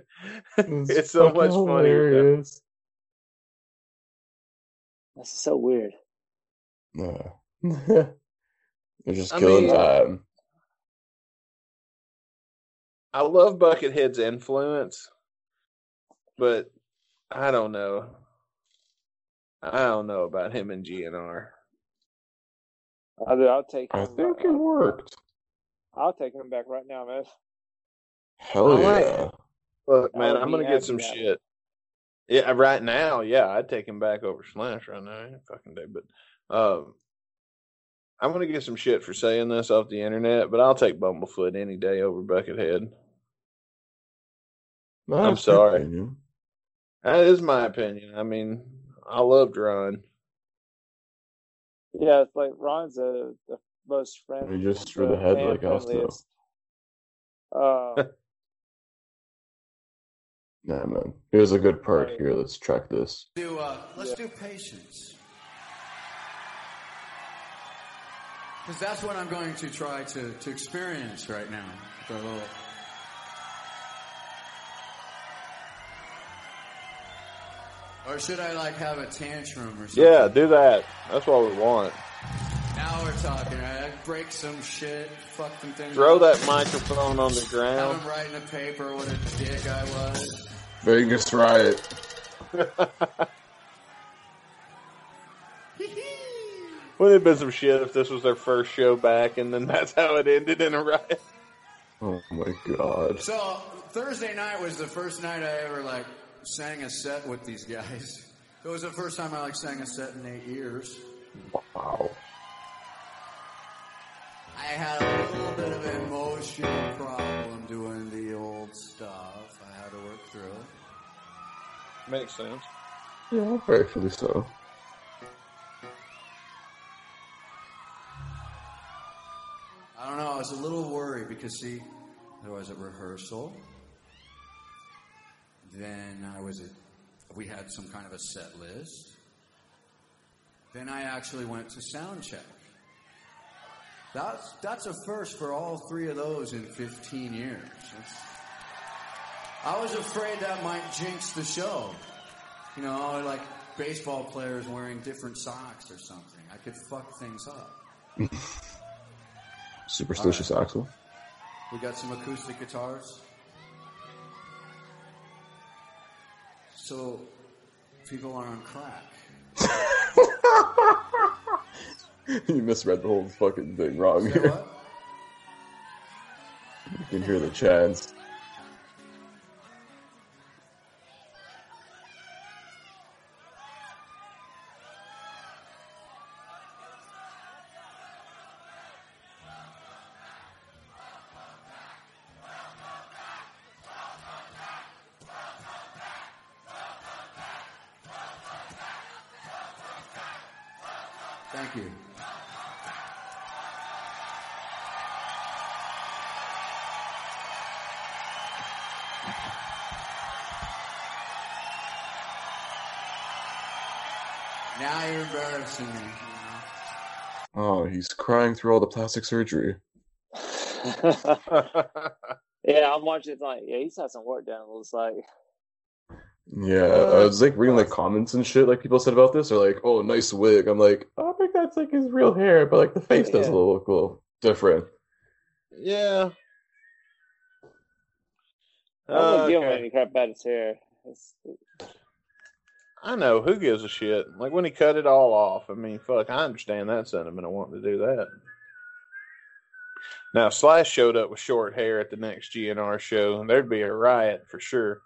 it's so much funnier. hilarious. That's so weird. Yeah. They're just I killing mean- time. I love Buckethead's influence, but I don't know. I don't know about him and GNR. I'll, do- I'll take. I him- think it worked. I'll take him back right now, man. Hell All right. yeah. Look, I man, I'm gonna get some that shit. Yeah, right now, yeah, I'd take him back over Slash right now. Any fucking day, but um, I'm gonna get some shit for saying this off the internet, but I'll take Bumblefoot any day over Buckethead. I'm sorry. opinion. That is my opinion. I mean, I loved Ron. Yeah, it's like Ron's a, the most friendly. You just threw the head like us, though. Uh, Nah, man. Here's a good part Right. here. Let's track this. Do uh, let's do patience. Because that's what I'm going to try to, to experience right now. The little Or should I like have a tantrum or something? Yeah, do that. That's what we want. Now we're talking, right? I break some shit, fuck some things. Throw that microphone on the Have ground. him write in a paper what a dick I was. Vegas riot. Wouldn't it have been some shit if this was their first show back and then that's how it ended in a riot? Oh my god. So Thursday night was the first night I ever like sang a set with these guys. It was the first time I like sang a set in eight years. Wow. I had a little bit of an emotional problem doing the old stuff. I had to work through it. Makes sense. Yeah, rightfully so. I don't know. I was a little worried because see, there was a rehearsal. Then I was at, we had some kind of a set list. Then I actually went to sound check. That's that's a first for all three of those in 15 years. It's- I was afraid that might jinx the show. You know, like baseball players wearing different socks or something. I could fuck things up. Superstitious Axl. We got some acoustic guitars. So people are on crack. you misread the whole fucking thing wrong what? You can hear the chants. Embarrassing me. Oh, he's crying through all the plastic surgery. yeah, I'm watching. It's like, yeah, he's had some work done. It looks like. Yeah, I uh, was like reading like uh, comments and shit like people said about this. They're like, "Oh, nice wig." I'm like, "I think that's like his real hair, but like the face does Yeah. look a little different." yeah. I don't give him Okay. any crap about his hair. It's, I know who gives a shit. Like when he cut it all off. I mean, fuck, I understand that sentiment. I want to do that. Now Slash showed up with short hair at the next GNR show, and there'd be a riot for sure.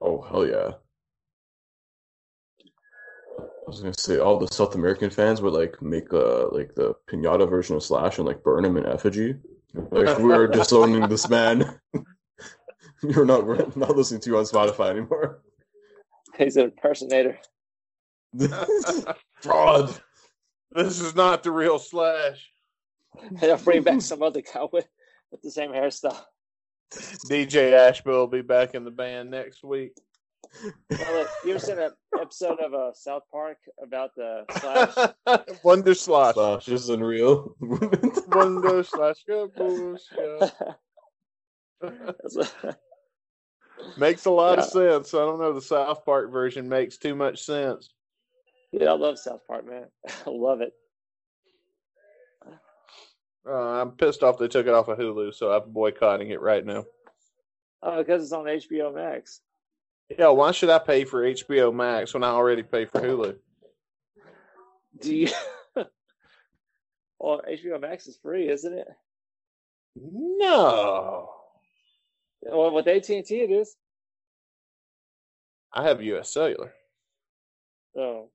Oh hell yeah! I was gonna say all the South American fans would like make uh like the pinata version of Slash and like burn him in effigy. Like we're disowning this man. You're not we're not listening to you on Spotify anymore. He's an impersonator. Fraud. This is not the real Slash. They'll bring back some other guy with, with the same hairstyle. DJ Ashba will be back in the band next week. Well, look, you ever seen an episode of uh, South Park about the Slash? Wonder Slash. Slash is unreal. Wonder Slash. Good bullshit. Makes a lot of sense. I don't know. The South Park version makes too much sense. yeah, I love South Park, man. I love it. Uh, I'm pissed off they took it off of Hulu, so I'm boycotting it right now. Oh, because it's on HBO Max. Yeah, why should I pay for HBO Max when I already pay for Hulu? Do you? well, HBO Max is free, isn't it? No. Well, with AT and T, it is. I have US Cellular. Oh,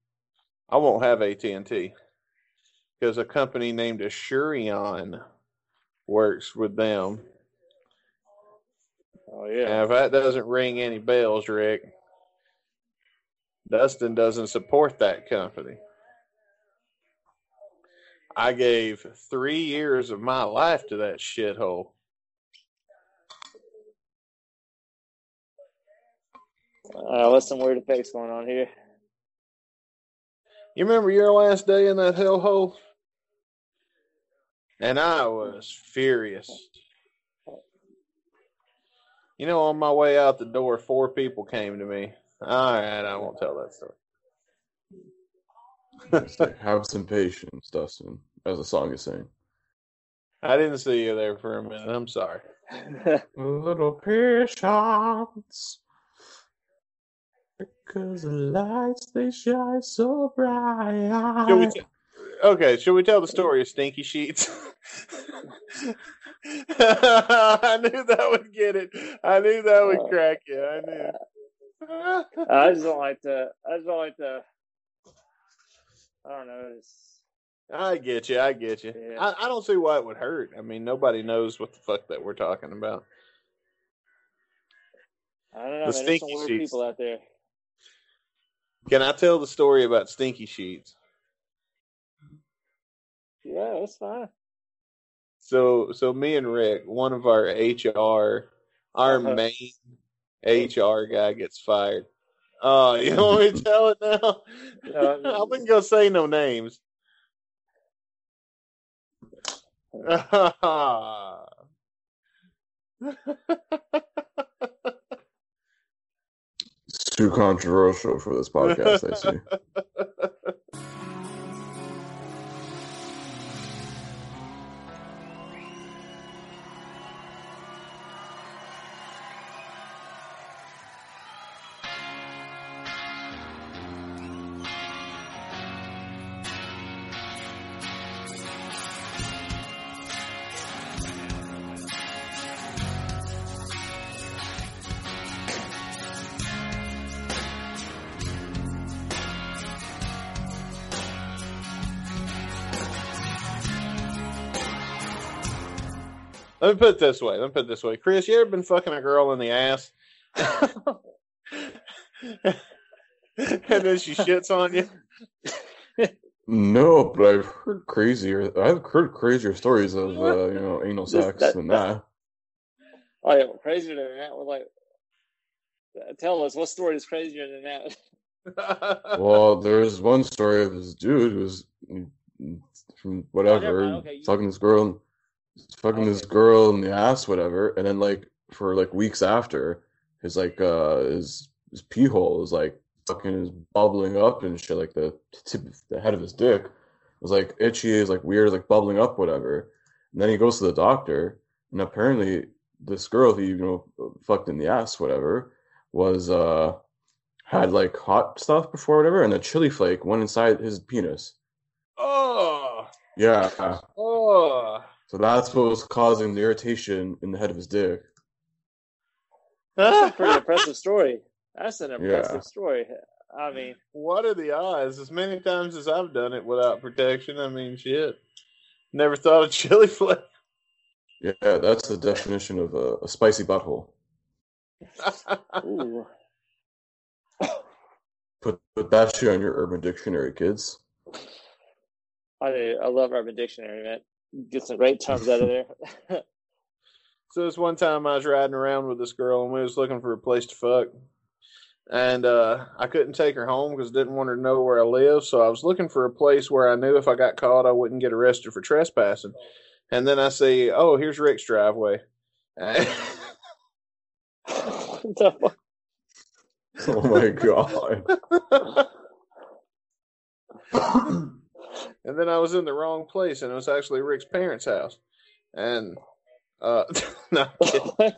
I won't have AT&T because a company named Asurion works with them. oh yeah. And if that doesn't ring any bells, Rick, Dustin doesn't support that company. I gave three years of my life to that shithole. Uh, what's some weird effects going on here? You remember your last day in that hellhole? And I was furious. You know, on my way out the door, four people came to me. All right, I won't tell that story. It's Have some patience, Dustin, as the song is saying. I didn't see you there for a minute. I'm sorry. A little patience. Because the lights they shine so bright. Should we t- okay, should we tell the story of Stinky Sheets? I knew that would get it. I knew that would crack you. I knew. I just don't like to. I just don't like to. I don't know. It's, I get you. I get you. Yeah. I, I don't see why it would hurt. I mean, nobody knows what the fuck that we're talking about. I don't know. The man, there's some stinky weird sheets. people out there. Can I tell the story about Stinky Sheets? Yeah, that's fine. So, so me and Rick, one of our HR, our Uh-huh. main HR guy gets fired. Oh, you want me to tell it now? No, I wasn't gonna say no names. It's too controversial for this podcast, I see. Let me put it this way. Let me put it this way. Chris, you ever been fucking a girl in the ass? and then she shits on you? No, but I've heard crazier. I've heard crazier stories of uh, you know anal sex that- than that. Oh yeah, crazier than that. We're like, tell us what story is crazier than that? Well, there's one story of this dude who's from whatever mind, okay, you- fucking this girl, fucking this girl in the ass, whatever, and then like for like weeks after, his like uh his his pee hole is like fucking is bubbling up and shit, like the tip, of the head of his dick was like itchy, is like weird, like bubbling up, whatever. And then he goes to the doctor, and apparently this girl he you know fucked in the ass, whatever, was uh had like hot stuff before, whatever, and a chili flake went inside his penis. oh, Yeah. oh. So that's what was causing the irritation in the head of his dick. That's a pretty impressive story. That's an impressive Yeah. story. I mean, what are the odds? As many times as I've done it without protection, I mean, shit. Never thought of chili flake. Yeah, that's the definition of a, a spicy butthole. Ooh. Put put that shit on your Urban Dictionary, kids. I do. I love Urban Dictionary, man. Get some great terms out of there. So this one time I was riding around with this girl and we was looking for a place to fuck. And uh, I couldn't take her home because I didn't want her to know where I live. So I was looking for a place where I knew if I got caught, I wouldn't get arrested for trespassing. And then I see, oh, here's Rick's driveway. What the fuck? Oh my god. and then I was in the wrong place, and it was actually Rick's parents' house. And uh, no.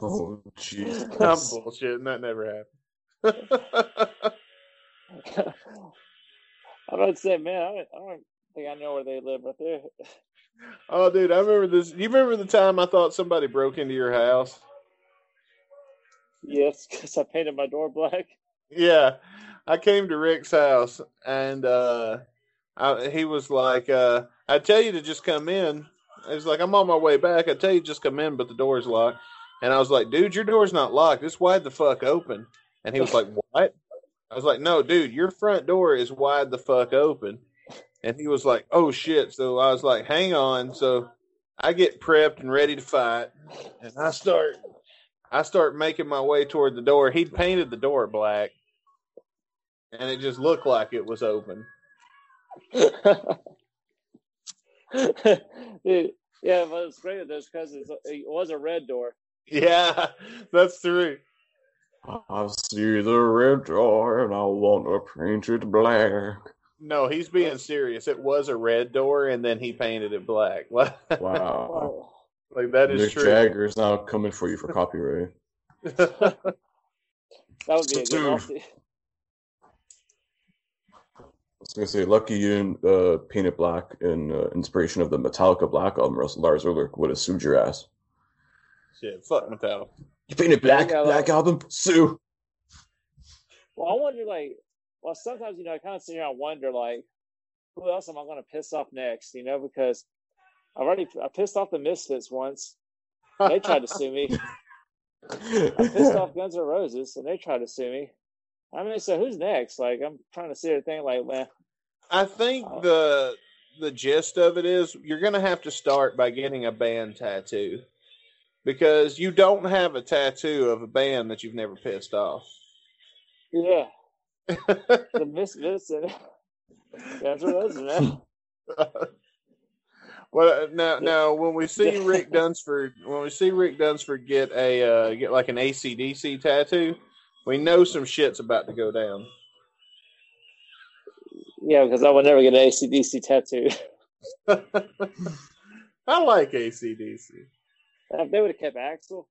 Oh jeez. I'm bullshitting. That never happened. I'm about to say, man, I don't, I don't think I know where they live right there. oh, dude, I remember this. You remember the time I thought somebody broke into your house? Yes, because I painted my door black. Yeah, I came to Rick's house, and uh, I, he was like, uh, "I tell you to just come in." He was like, "I'm on my way back. I tell you just come in, but the door's locked." And I was like, "Dude, your door's not locked. It's wide the fuck open." And he was like, "What?" I was like, "No, dude, your front door is wide the fuck open." And he was like, "Oh shit!" So I was like, "Hang on." So I get prepped and ready to fight, and I start, I start making my way toward the door. He'd painted the door black, and it just looked like it was open. Dude, yeah, but it's great with those cousins. It was a red door. Yeah, that's true. I see the red door and I want to paint it black. No, he's being serious. It was a red door, and then he painted it black. Wow. Like that is Mick true. Jagger is now coming for you for copyright. That would be a good Dude. lawsuit. I was gonna say, lucky you uh, paint it black in uh, inspiration of the Metallica Black album. Lars Ulrich would have sued your ass. Shit, fuck Metallica. You painted black, Yeah, black well- album, sue. Well, I wonder, like, well, sometimes, you know, I kind of sit here and wonder, like, who else am I going to piss off next? You know, because I've already I pissed off the Misfits once. They tried to sue me. I pissed off Guns N' Roses, and they tried to sue me. I mean, so who's next? Like, I'm trying to see here thing. like, man, I think the the gist of it is you're gonna have to start by getting a band tattoo because you don't have a tattoo of a band that you've never pissed off. yeah, the Misfits and Guns N' Roses, man. well, now, now when we see Rick Dunsford, when we see Rick Dunsford get a uh, get like an ACDC tattoo, we know some shit's about to go down. Yeah, because I would never get an ACDC tattoo. I like ACDC. if they would have kept Axl,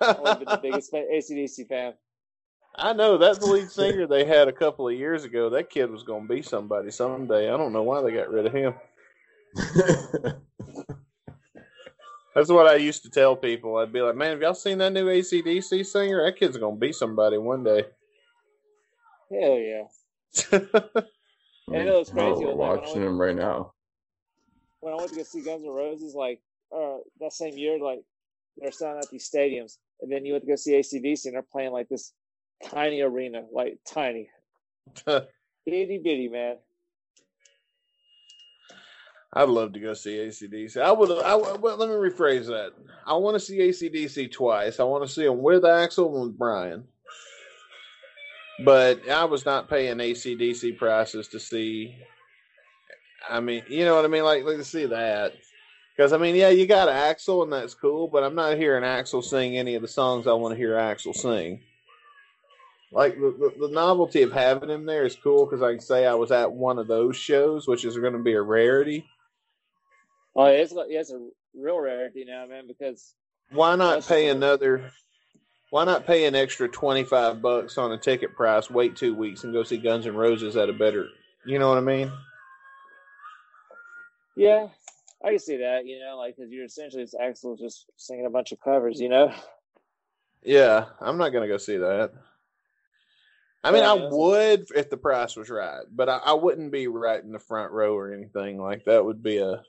I would have been the biggest fa- ACDC fan. I know that's the lead singer they had a couple of years ago. That kid was going to be somebody someday. I don't know why they got rid of him. That's what I used to tell people. I'd be like, man, have y'all seen that new ACDC singer? That kid's going to be somebody one day. Hell yeah. I know it's crazy, we're like, when I watching him right now. when I went to go see Guns N' Roses, like uh, that same year, like they're selling out these stadiums, and then you went to go see ACDC, and they're playing like this tiny arena, like tiny, itty bitty, man. I'd love to go see ACDC. I would. I, well, let me rephrase that. I want to see ACDC twice. I want to see them with Axl and with Brian. But I was not paying ACDC prices to see. I mean, you know what I mean? Like, like to see that. Because, I mean, yeah, you got Axl, and that's cool, but I'm not hearing Axl sing any of the songs I want to hear Axl sing. Like, the, the, the novelty of having him there is cool because I can say I was at one of those shows, which is going to be a rarity. Oh, it's, it's a real rarity now, man, because why not pay another why not pay an extra 25 bucks on a ticket price wait two weeks and go see guns N' roses at a better you know what i mean yeah, I can see that, you know, like because you're essentially it's Axl just singing a bunch of covers, you know. yeah i'm not gonna go see that i mean Yeah, I would if the price was right but I, I wouldn't be right in the front row or anything like that would be a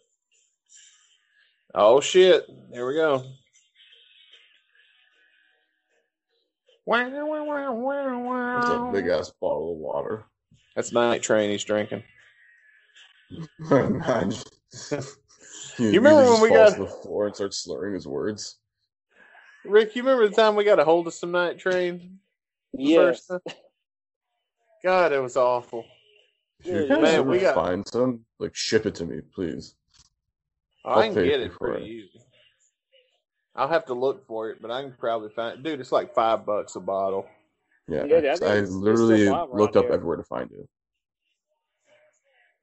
oh shit here we go Wow, wow, wow, wow, It's a wow. big ass bottle of water. That's Night Train he's drinking. Imagine. You remember when we got- to the floor and starts slurring his words? Rick, you remember the time we got a hold of some Night Train? the Yes. God, it was awful. If Dude, man, we got- find some, like ship it to me, please. I'll I can get it for pretty it. easy. I'll have to look for it, but I can probably find. It dude, it's like five bucks a bottle. Yeah, Yeah, I I it's- it's still literally looked up here. everywhere to find it.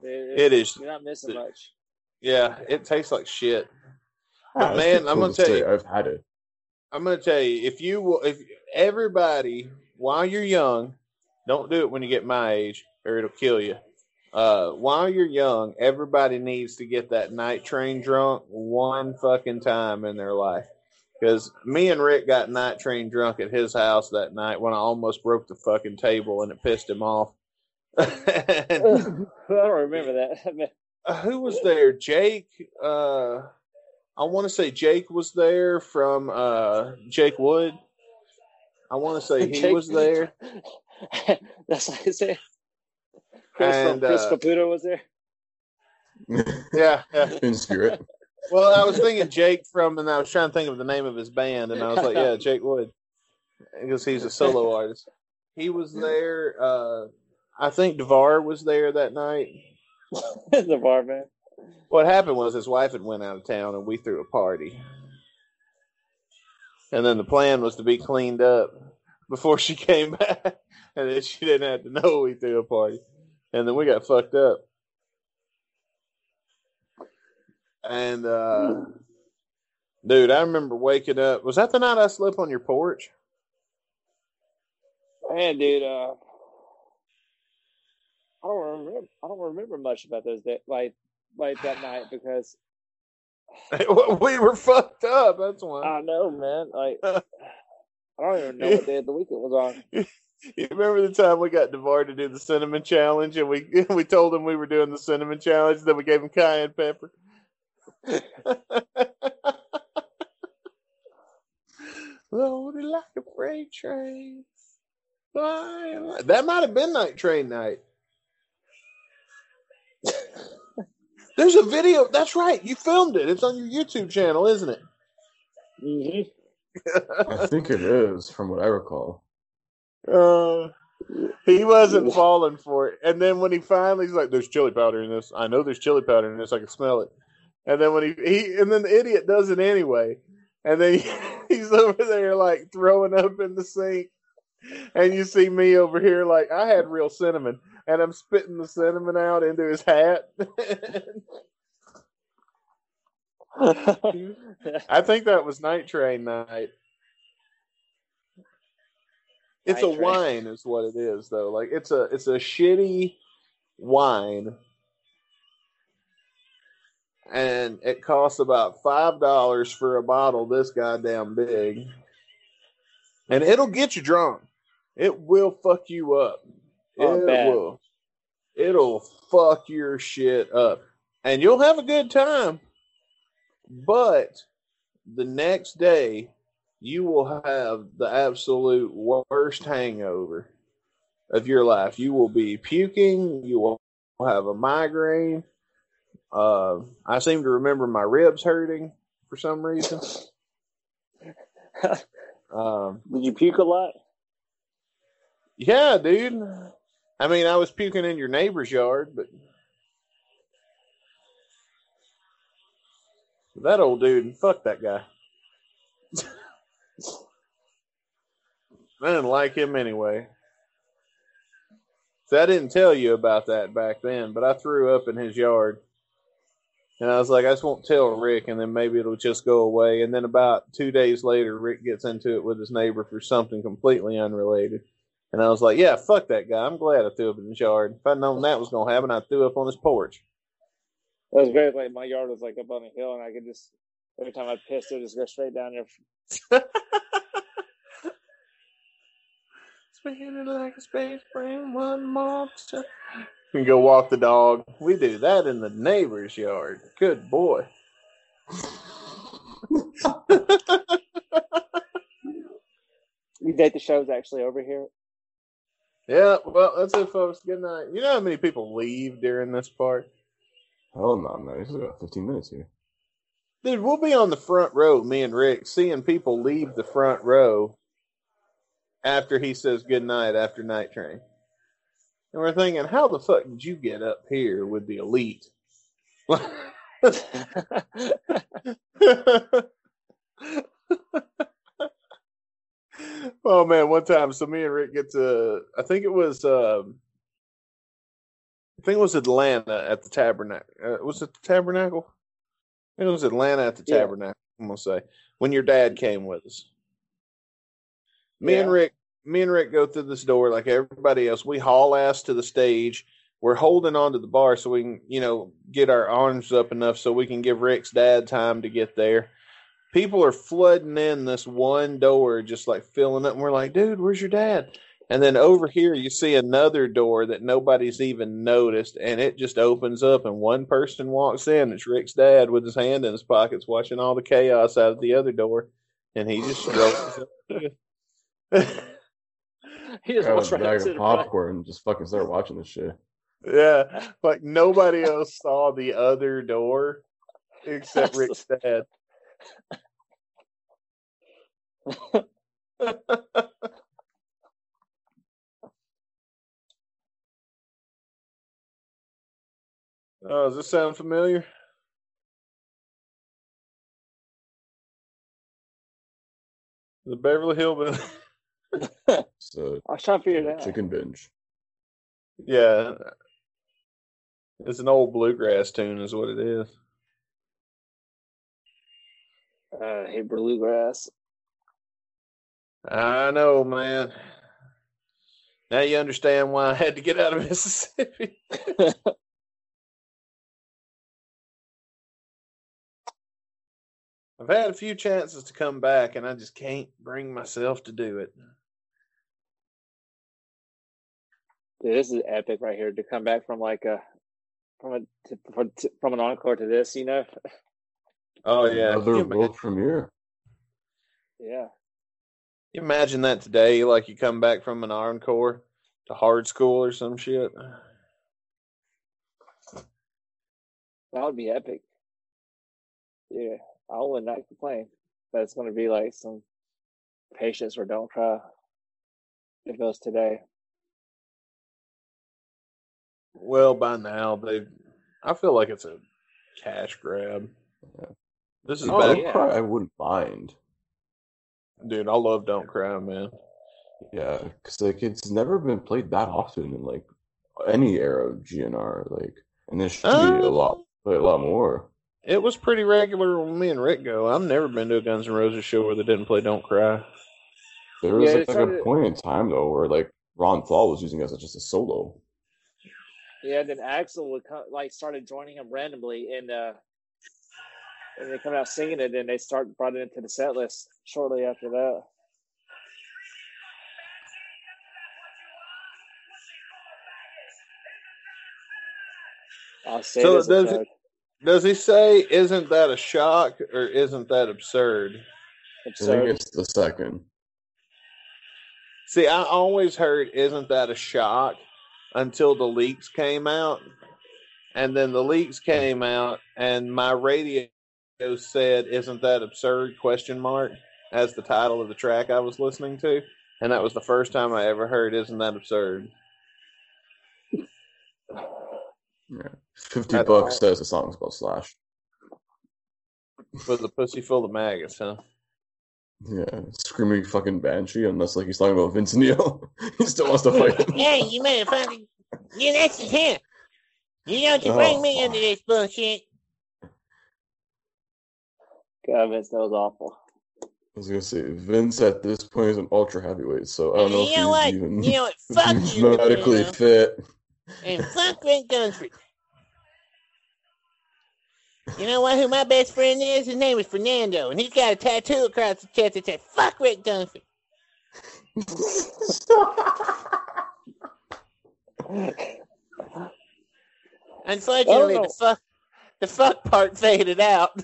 It, It is. You're not missing much. Yeah, it tastes like shit. But man, pretty I'm gonna to tell say, you, I've had it. I'm gonna tell you, if you will, if everybody, while you're young, don't do it when you get my age, or it'll kill you. Uh, while you're young, everybody needs to get that night train drunk one fucking time in their life. Because me and Rick got night train drunk at his house that night when I almost broke the fucking table and it pissed him off. I don't remember that. uh, who was there? Jake. Uh, I want to say Jake was there from uh, Jake Wood. I want to say he Jake- was there. That's like I said. Chris, And, Chris uh, Caputo was there. Yeah, yeah. In spirit. Well, I was thinking Jake from, and I was trying to think of the name of his band, and I was like, yeah, Jake Wood, because he's a solo artist. He was there. Uh, I think Devar was there that night. the bar man. What happened was his wife had went out of town, and we threw a party. And then the plan was to be cleaned up before she came back, and then she didn't have to know we threw a party. And then we got fucked up. And uh dude, I remember waking up. Was that the night I slept on your porch? Man, dude, uh, I don't remember. I don't remember much about those days, like like that night, because we were fucked up. That's why. I know, man. Like I don't even know what day of the week it was on. You remember the time we got Devar to do the cinnamon challenge, and we we told him we were doing the cinnamon challenge, then we gave him cayenne pepper. Loaded like a freight train. That might have been night train night. There's a video. That's right. You filmed it. It's on your YouTube channel, isn't it? hmm I think it is, from what I recall. Uh, he wasn't falling for it. And then when he finally, he's like, "There's chili powder in this. I know there's chili powder in this. I can smell it." And then when he, he and then the idiot does it anyway. And then he, he's over there like throwing up in the sink. And you see me over here like I had real cinnamon, and I'm spitting the cinnamon out into his hat. I think that was Night Train night. It's Night a wine, is what it is, though. Like it's a it's a shitty wine, and it costs about five dollars for a bottle this goddamn big, and it'll get you drunk. It will fuck you up. Oh, it bad. will. It'll fuck your shit up, and you'll have a good time. But the next day, you will have the absolute worst hangover of your life. You will be puking. You will have a migraine. Uh, I seem to remember my ribs hurting for some reason. Um, Did you puke a lot? yeah, dude. I mean, I was puking in your neighbor's yard, but that old dude, fuck that guy. I didn't like him anyway. So I didn't tell you about that back then, but I threw up in his yard. And I was like, I just won't tell Rick, and then maybe it'll just go away. And then about two days later, Rick gets into it with his neighbor for something completely unrelated. And I was like, yeah, fuck that guy. I'm glad I threw up in his yard. If I'd known that was going to happen, I threw up on his porch. It was great. Like my yard was like up on a hill, and I could just every time I pissed, it would just go straight down there. Spinning like a space brain, one more time. You can go walk the dog. We do that in the neighbor's yard. Good boy. You date the show's actually over here? Yeah, well, that's it, folks. Good night. You know how many people leave during this part? Hell no, man. We still got 15 minutes here. Dude, we'll be on the front row, me and Rick, seeing people leave the front row after he says good night after night train. And we're thinking, how the fuck did you get up here with the elite? oh man, one time, so me and Rick get to, I think it was, um, I think it was Atlanta at the Tabernacle. Uh, was it the Tabernacle? It was Atlanta at the Yeah. Tabernacle. I'm gonna say when your dad came with us. Me and Rick, me and Rick go through this door like everybody else. We haul ass to the stage. We're holding on to the bar so we can, you know, get our arms up enough so we can give Rick's dad time to get there. People are flooding in this one door, just like filling up. And we're like, dude, where's your dad? And then over here, you see another door that nobody's even noticed, and it just opens up, and one person walks in. It's Rick's dad with his hand in his pockets, watching all the chaos out of the other door, and he just strolls he just Grab walks right up bag of the popcorn and just fucking start watching this shit. yeah, like nobody else saw the other door except Rick's dad. Oh, does this sound familiar? The Beverly Hillbillies. So I was trying to figure it out. chicken binge. yeah, it's an old bluegrass tune, is what it is. Uh, hey, bluegrass. I know, man. Now you understand why I had to get out of Mississippi. I've had a few chances to come back, and I just can't bring myself to do it. Dude, this is epic right here to come back from like a from a to, from, to, from an encore to this. You know? Oh yeah, Another you, world premiere. Yeah. you imagine that today, like you come back from an encore to Hard Skool or some shit. That would be epic. Yeah, I would not complain. But it's going to be like some patience or don't cry. If it was today. Well, by now they, I feel like it's a cash grab. This is Oh, back, yeah. Cry, I wouldn't mind. dude. I love Don't Cry, man. Yeah, because like it's never been played that often in like any era of GNR. Like, and there should be a Uh, lot, a lot more. It was pretty regular when me and Rick go. I've never been to a Guns N' Roses show where they didn't play Don't Cry. There was Yeah, like, like started- a point in time though where like Ron Thal was using it as just a solo. Yeah, and then Axl would come, like started joining him randomly, and uh, and they come out singing it, and they start brought it into the set list shortly after that. I'll say So this does it- Does he say, "Isn't that a shock" or "Isn't that absurd"? I think it's the second. See, I always heard "Isn't that a shock" until the leaks came out, and then the leaks came out, and my radio said "Isn't that absurd?" question mark as the title of the track I was listening to, and that was the first time I ever heard "Isn't that absurd." Yeah, fifty That's bucks all. says the song's about Slash. For the pussy full of maggots, huh? Yeah, screaming fucking banshee, unless like he's talking about Vince Neil. he still wants to fight him. Hey, you motherfucker. You that's just him. You don't you Oh, bring me fuck. into this bullshit. God, Vince, that was awful. I was gonna say Vince at this point is an ultra heavyweight, so I don't know you know if what? he's even You know what? Fuck you. medically you know? fit. And fuck Rick Gunsford. You know what? Who my best friend is? His name is Fernando, and he's got a tattoo across his chest that says "Fuck Rick Gunsford." Unfortunately, Oh. the fuck, the fuck part faded out.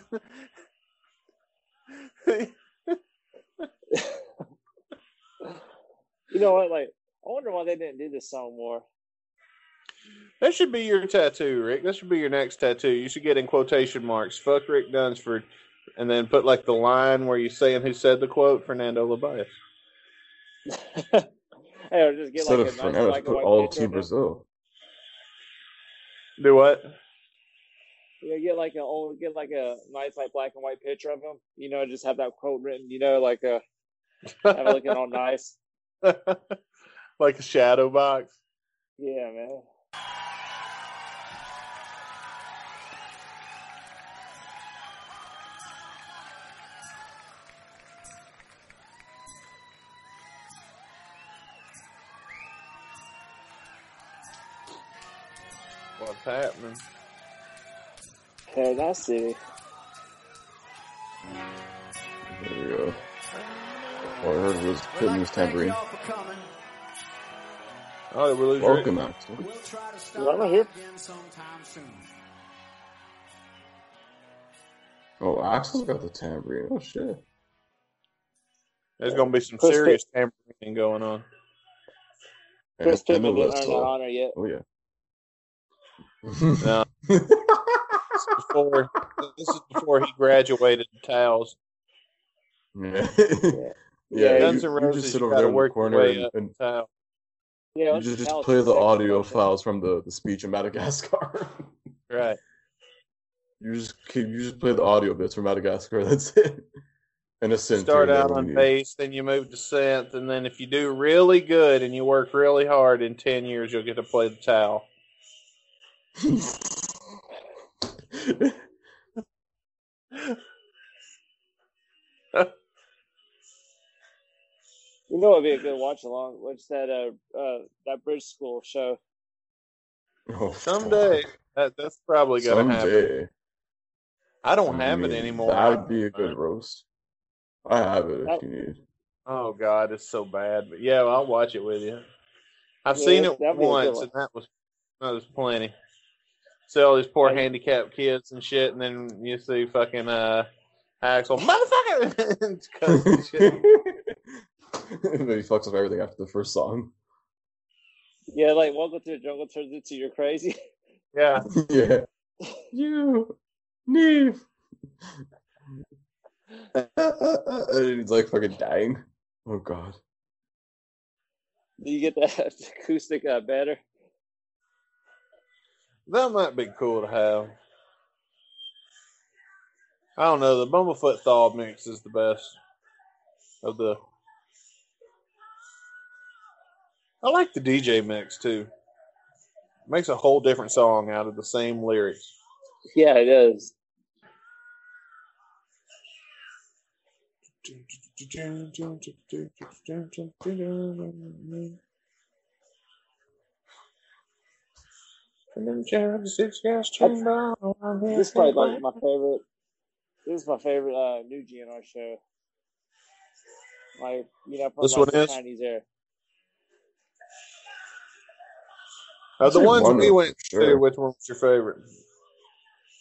You know what? Like, I wonder why they didn't do this song more. That should be your tattoo, Rick. That should be your next tattoo. You should get in quotation marks, fuck Rick Dunsford, and then put like the line where you're saying who said the quote, Fernando Labias. hey, or just get Instead like of a Fernando, black and put all picture Team of him. Brazil. Do what? Yeah, get like an old, get like a nice like black and white picture of him. You know, just have that quote written. You know, like uh, have it looking all nice. like a shadow box. Yeah, man. What's happening? Okay, Paradise City. There we go. All I heard was hitting his tambourine. Oh, did we lose Welcome, Rick? Axl. We'll try to stop Right here. again sometime soon. Oh, Axl's got the tambourine. Oh shit. There's going to be some Chris serious tambourine going on. Chris And- Pitman and didn't the earn that honor yet. Oh yeah. No, before this is before he graduated to towels. yeah. Yeah. Yeah, Guns you, N' you just sit over there in the corner way and, and Towel. Yeah, you just, just play the audio files from the, the speech in Madagascar. Right. you just you just play the audio bits from Madagascar. That's it. And a synth. Start out on bass, then you move to synth, and then if you do really good and you work really hard, in ten years you'll get to play the towel. You know, it'd be a good watch along. What's that? Uh, uh, that bridge school show. Oh, Someday that, that's probably gonna happen. I don't I have it anymore. That would be a good roast. I have it if That- you need. Oh God, it's so bad. But yeah, I'll watch it with you. I've Yeah, seen it that'd be a good once, and that was that was plenty. See all these poor Right. handicapped kids and shit, and then you see fucking uh Axl, motherfucker, and cuss and shit. and then he fucks up everything after the first song. Yeah, like Welcome to the Jungle turns into You're Crazy. Yeah, yeah. You, Neve. and he's like fucking dying. Oh god. Do you get that acoustic uh, better? that might be cool to have. I don't know. The Bumblefoot Thaw mix is the best of the. I like the DJ mix too. It Makes a whole different song out of the same lyrics. Yeah, it is. This is probably like my favorite. This is my favorite uh, new GNR show. Like you know, from This one is? Chinese era. Of the ones we went sure. to, which one was your favorite?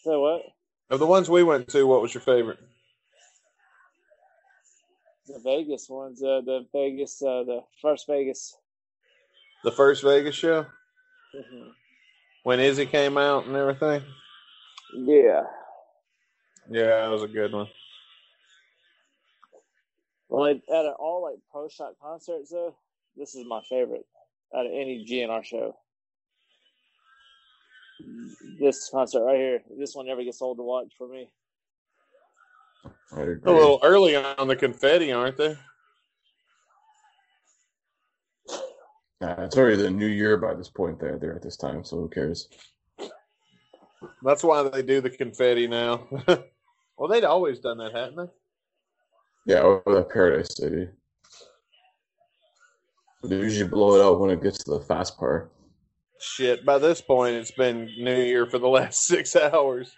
So what? Of the ones we went to, what was your favorite? The Vegas ones. Uh, the Vegas. Uh, the first Vegas. The first Vegas show Mhm. when Izzy came out and everything. Yeah. Yeah, that was a good one. Well, like, out of all like pro shot concerts, though, this is my favorite out of any GNR show. This concert right here, this one never gets old to watch for me. A little early on the confetti, aren't they? Nah, it's already the new year by this point. There, there at this time, so who cares? That's why they do the confetti now. well, they'd always done that, hadn't they? Yeah, over that Paradise City. They usually blow it out when it gets to the fast part. Shit, by this point, it's been New Year for the last six hours.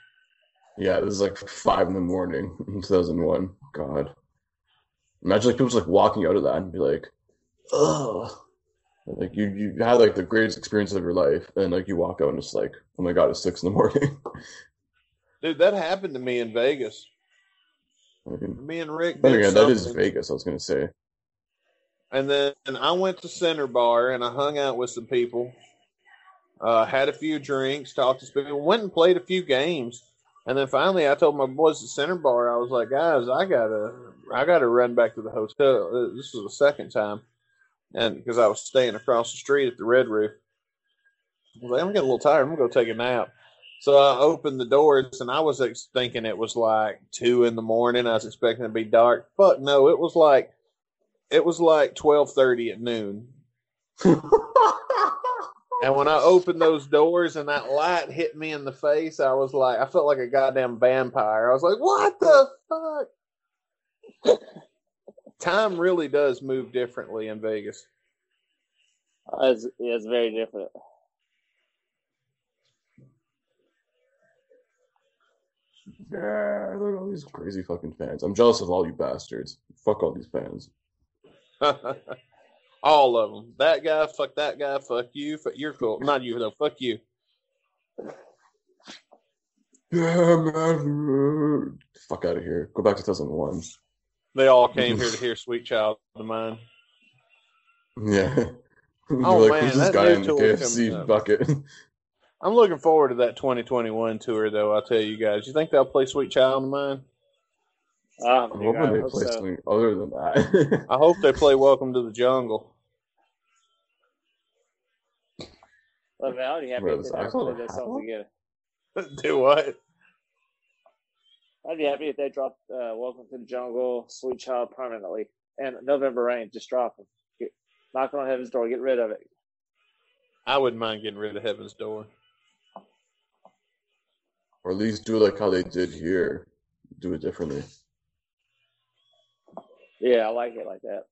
Yeah, this is like five in the morning in 2001. God. Imagine like people just like walking out of that and be like, ugh. Like you, you had like the greatest experience of your life, and like you walk out and it's like, oh my god, it's six in the morning. Dude, that happened to me in Vegas. I mean, Me and Rick. did again, that is. Vegas. I was gonna say. and then I went to Center Bar and I hung out with some people. Uh, had a few drinks, talked to people, went and played a few games, and then finally I told my boys at Center Bar, I was like, guys, I gotta, I gotta run back to the hotel. Uh, This was the second time, and because I was staying across the street at the Red Roof, I was like, I'm getting a little tired. I'm gonna go take a nap. So I opened the doors and I was ex- thinking it was like two in the morning. I was expecting it to be dark. Fuck no, it was like it was like twelve thirty at noon. And when I opened those doors and that light hit me in the face, I was like, I felt like a goddamn vampire. I was like, what the fuck? Time really does move differently in Vegas. Uh, It's, it's very different. Yeah, look at all these crazy fucking fans. I'm jealous of all you bastards. Fuck all these fans. All of them. That guy, fuck that guy, fuck you, fuck, you're cool. Not you, though. Fuck you. Yeah, man. Fuck out of here. Go back to 2001. They all came here to hear Sweet Child of Mine. Yeah. Oh, You're man, this that guy in the KFC bucket? I'm looking forward to that 2021 tour, though. I'll tell you guys. You think they'll play Sweet Child of Mine? Um, I'm hoping they hope play so. something other than that. I hope they play Welcome to the Jungle. Well, man, I'd be happy Well, if they played that song again. Do what? I'd be happy if they dropped uh, "Welcome to the Jungle," "Sweet Child" permanently, and "November Rain." Just drop them. Get, knock on heaven's door. Get rid of it. I wouldn't mind getting rid of Heaven's Door. or at least do like how they did here. Do it differently. Yeah, I like it like that.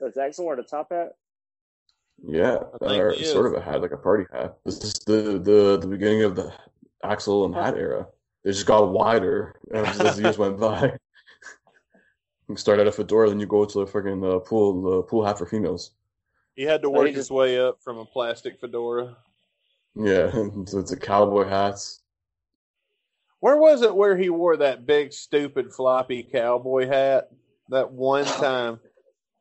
Does Axl wear the top hat? Yeah, or sort of a hat, like a party hat. This is the the, the beginning of the Axl and hat era. They just got wider as, as the years went by. You start at a fedora, then you go to the freaking uh, pool uh, pool hat for females. He had to work he his just- way up from a plastic fedora. Yeah, so it's a cowboy hats. Where was it where he wore that big, stupid, floppy cowboy hat that one time?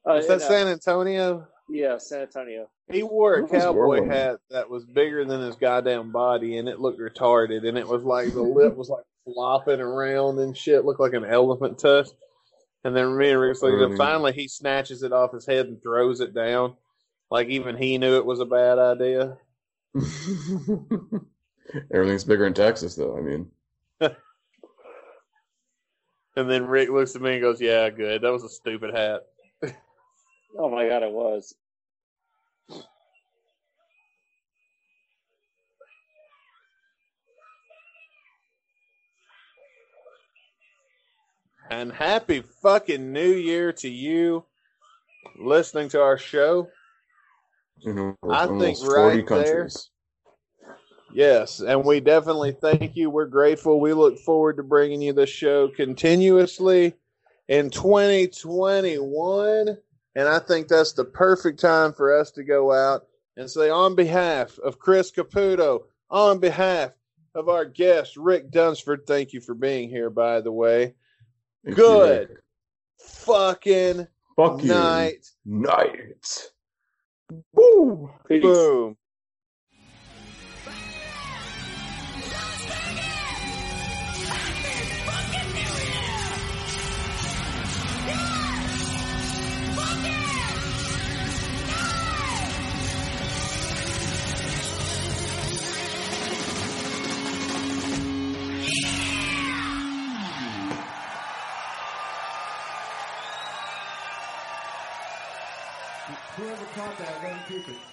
Oh, Was that uh, San Antonio? Yeah, San Antonio. He wore a cowboy hat that was bigger than his goddamn body, and it looked retarded. And it was like the lip was like flopping around and shit, looked like an elephant tusk. And then me and Rick, so then Mm. finally he snatches it off his head and throws it down, like even he knew it was a bad idea. Everything's bigger in Texas, though. I mean, And then Rick looks at me and goes, "Yeah, good. That was a stupid hat." Oh my god, it was. And happy fucking New Year to you, listening to our show. you know, I almost think 40 right there- countries. Yes, and we definitely thank you. We're grateful. We look forward to bringing you this show continuously in 2021. And I think that's the perfect time for us to go out and say, on behalf of Chris Caputo, on behalf of our guest, Rick Dunsford, thank you for being here, by the way. Thank Good. Rick. Fucking Fuck you. night. Night. Woo! Peace. Boom. Whoever caught that,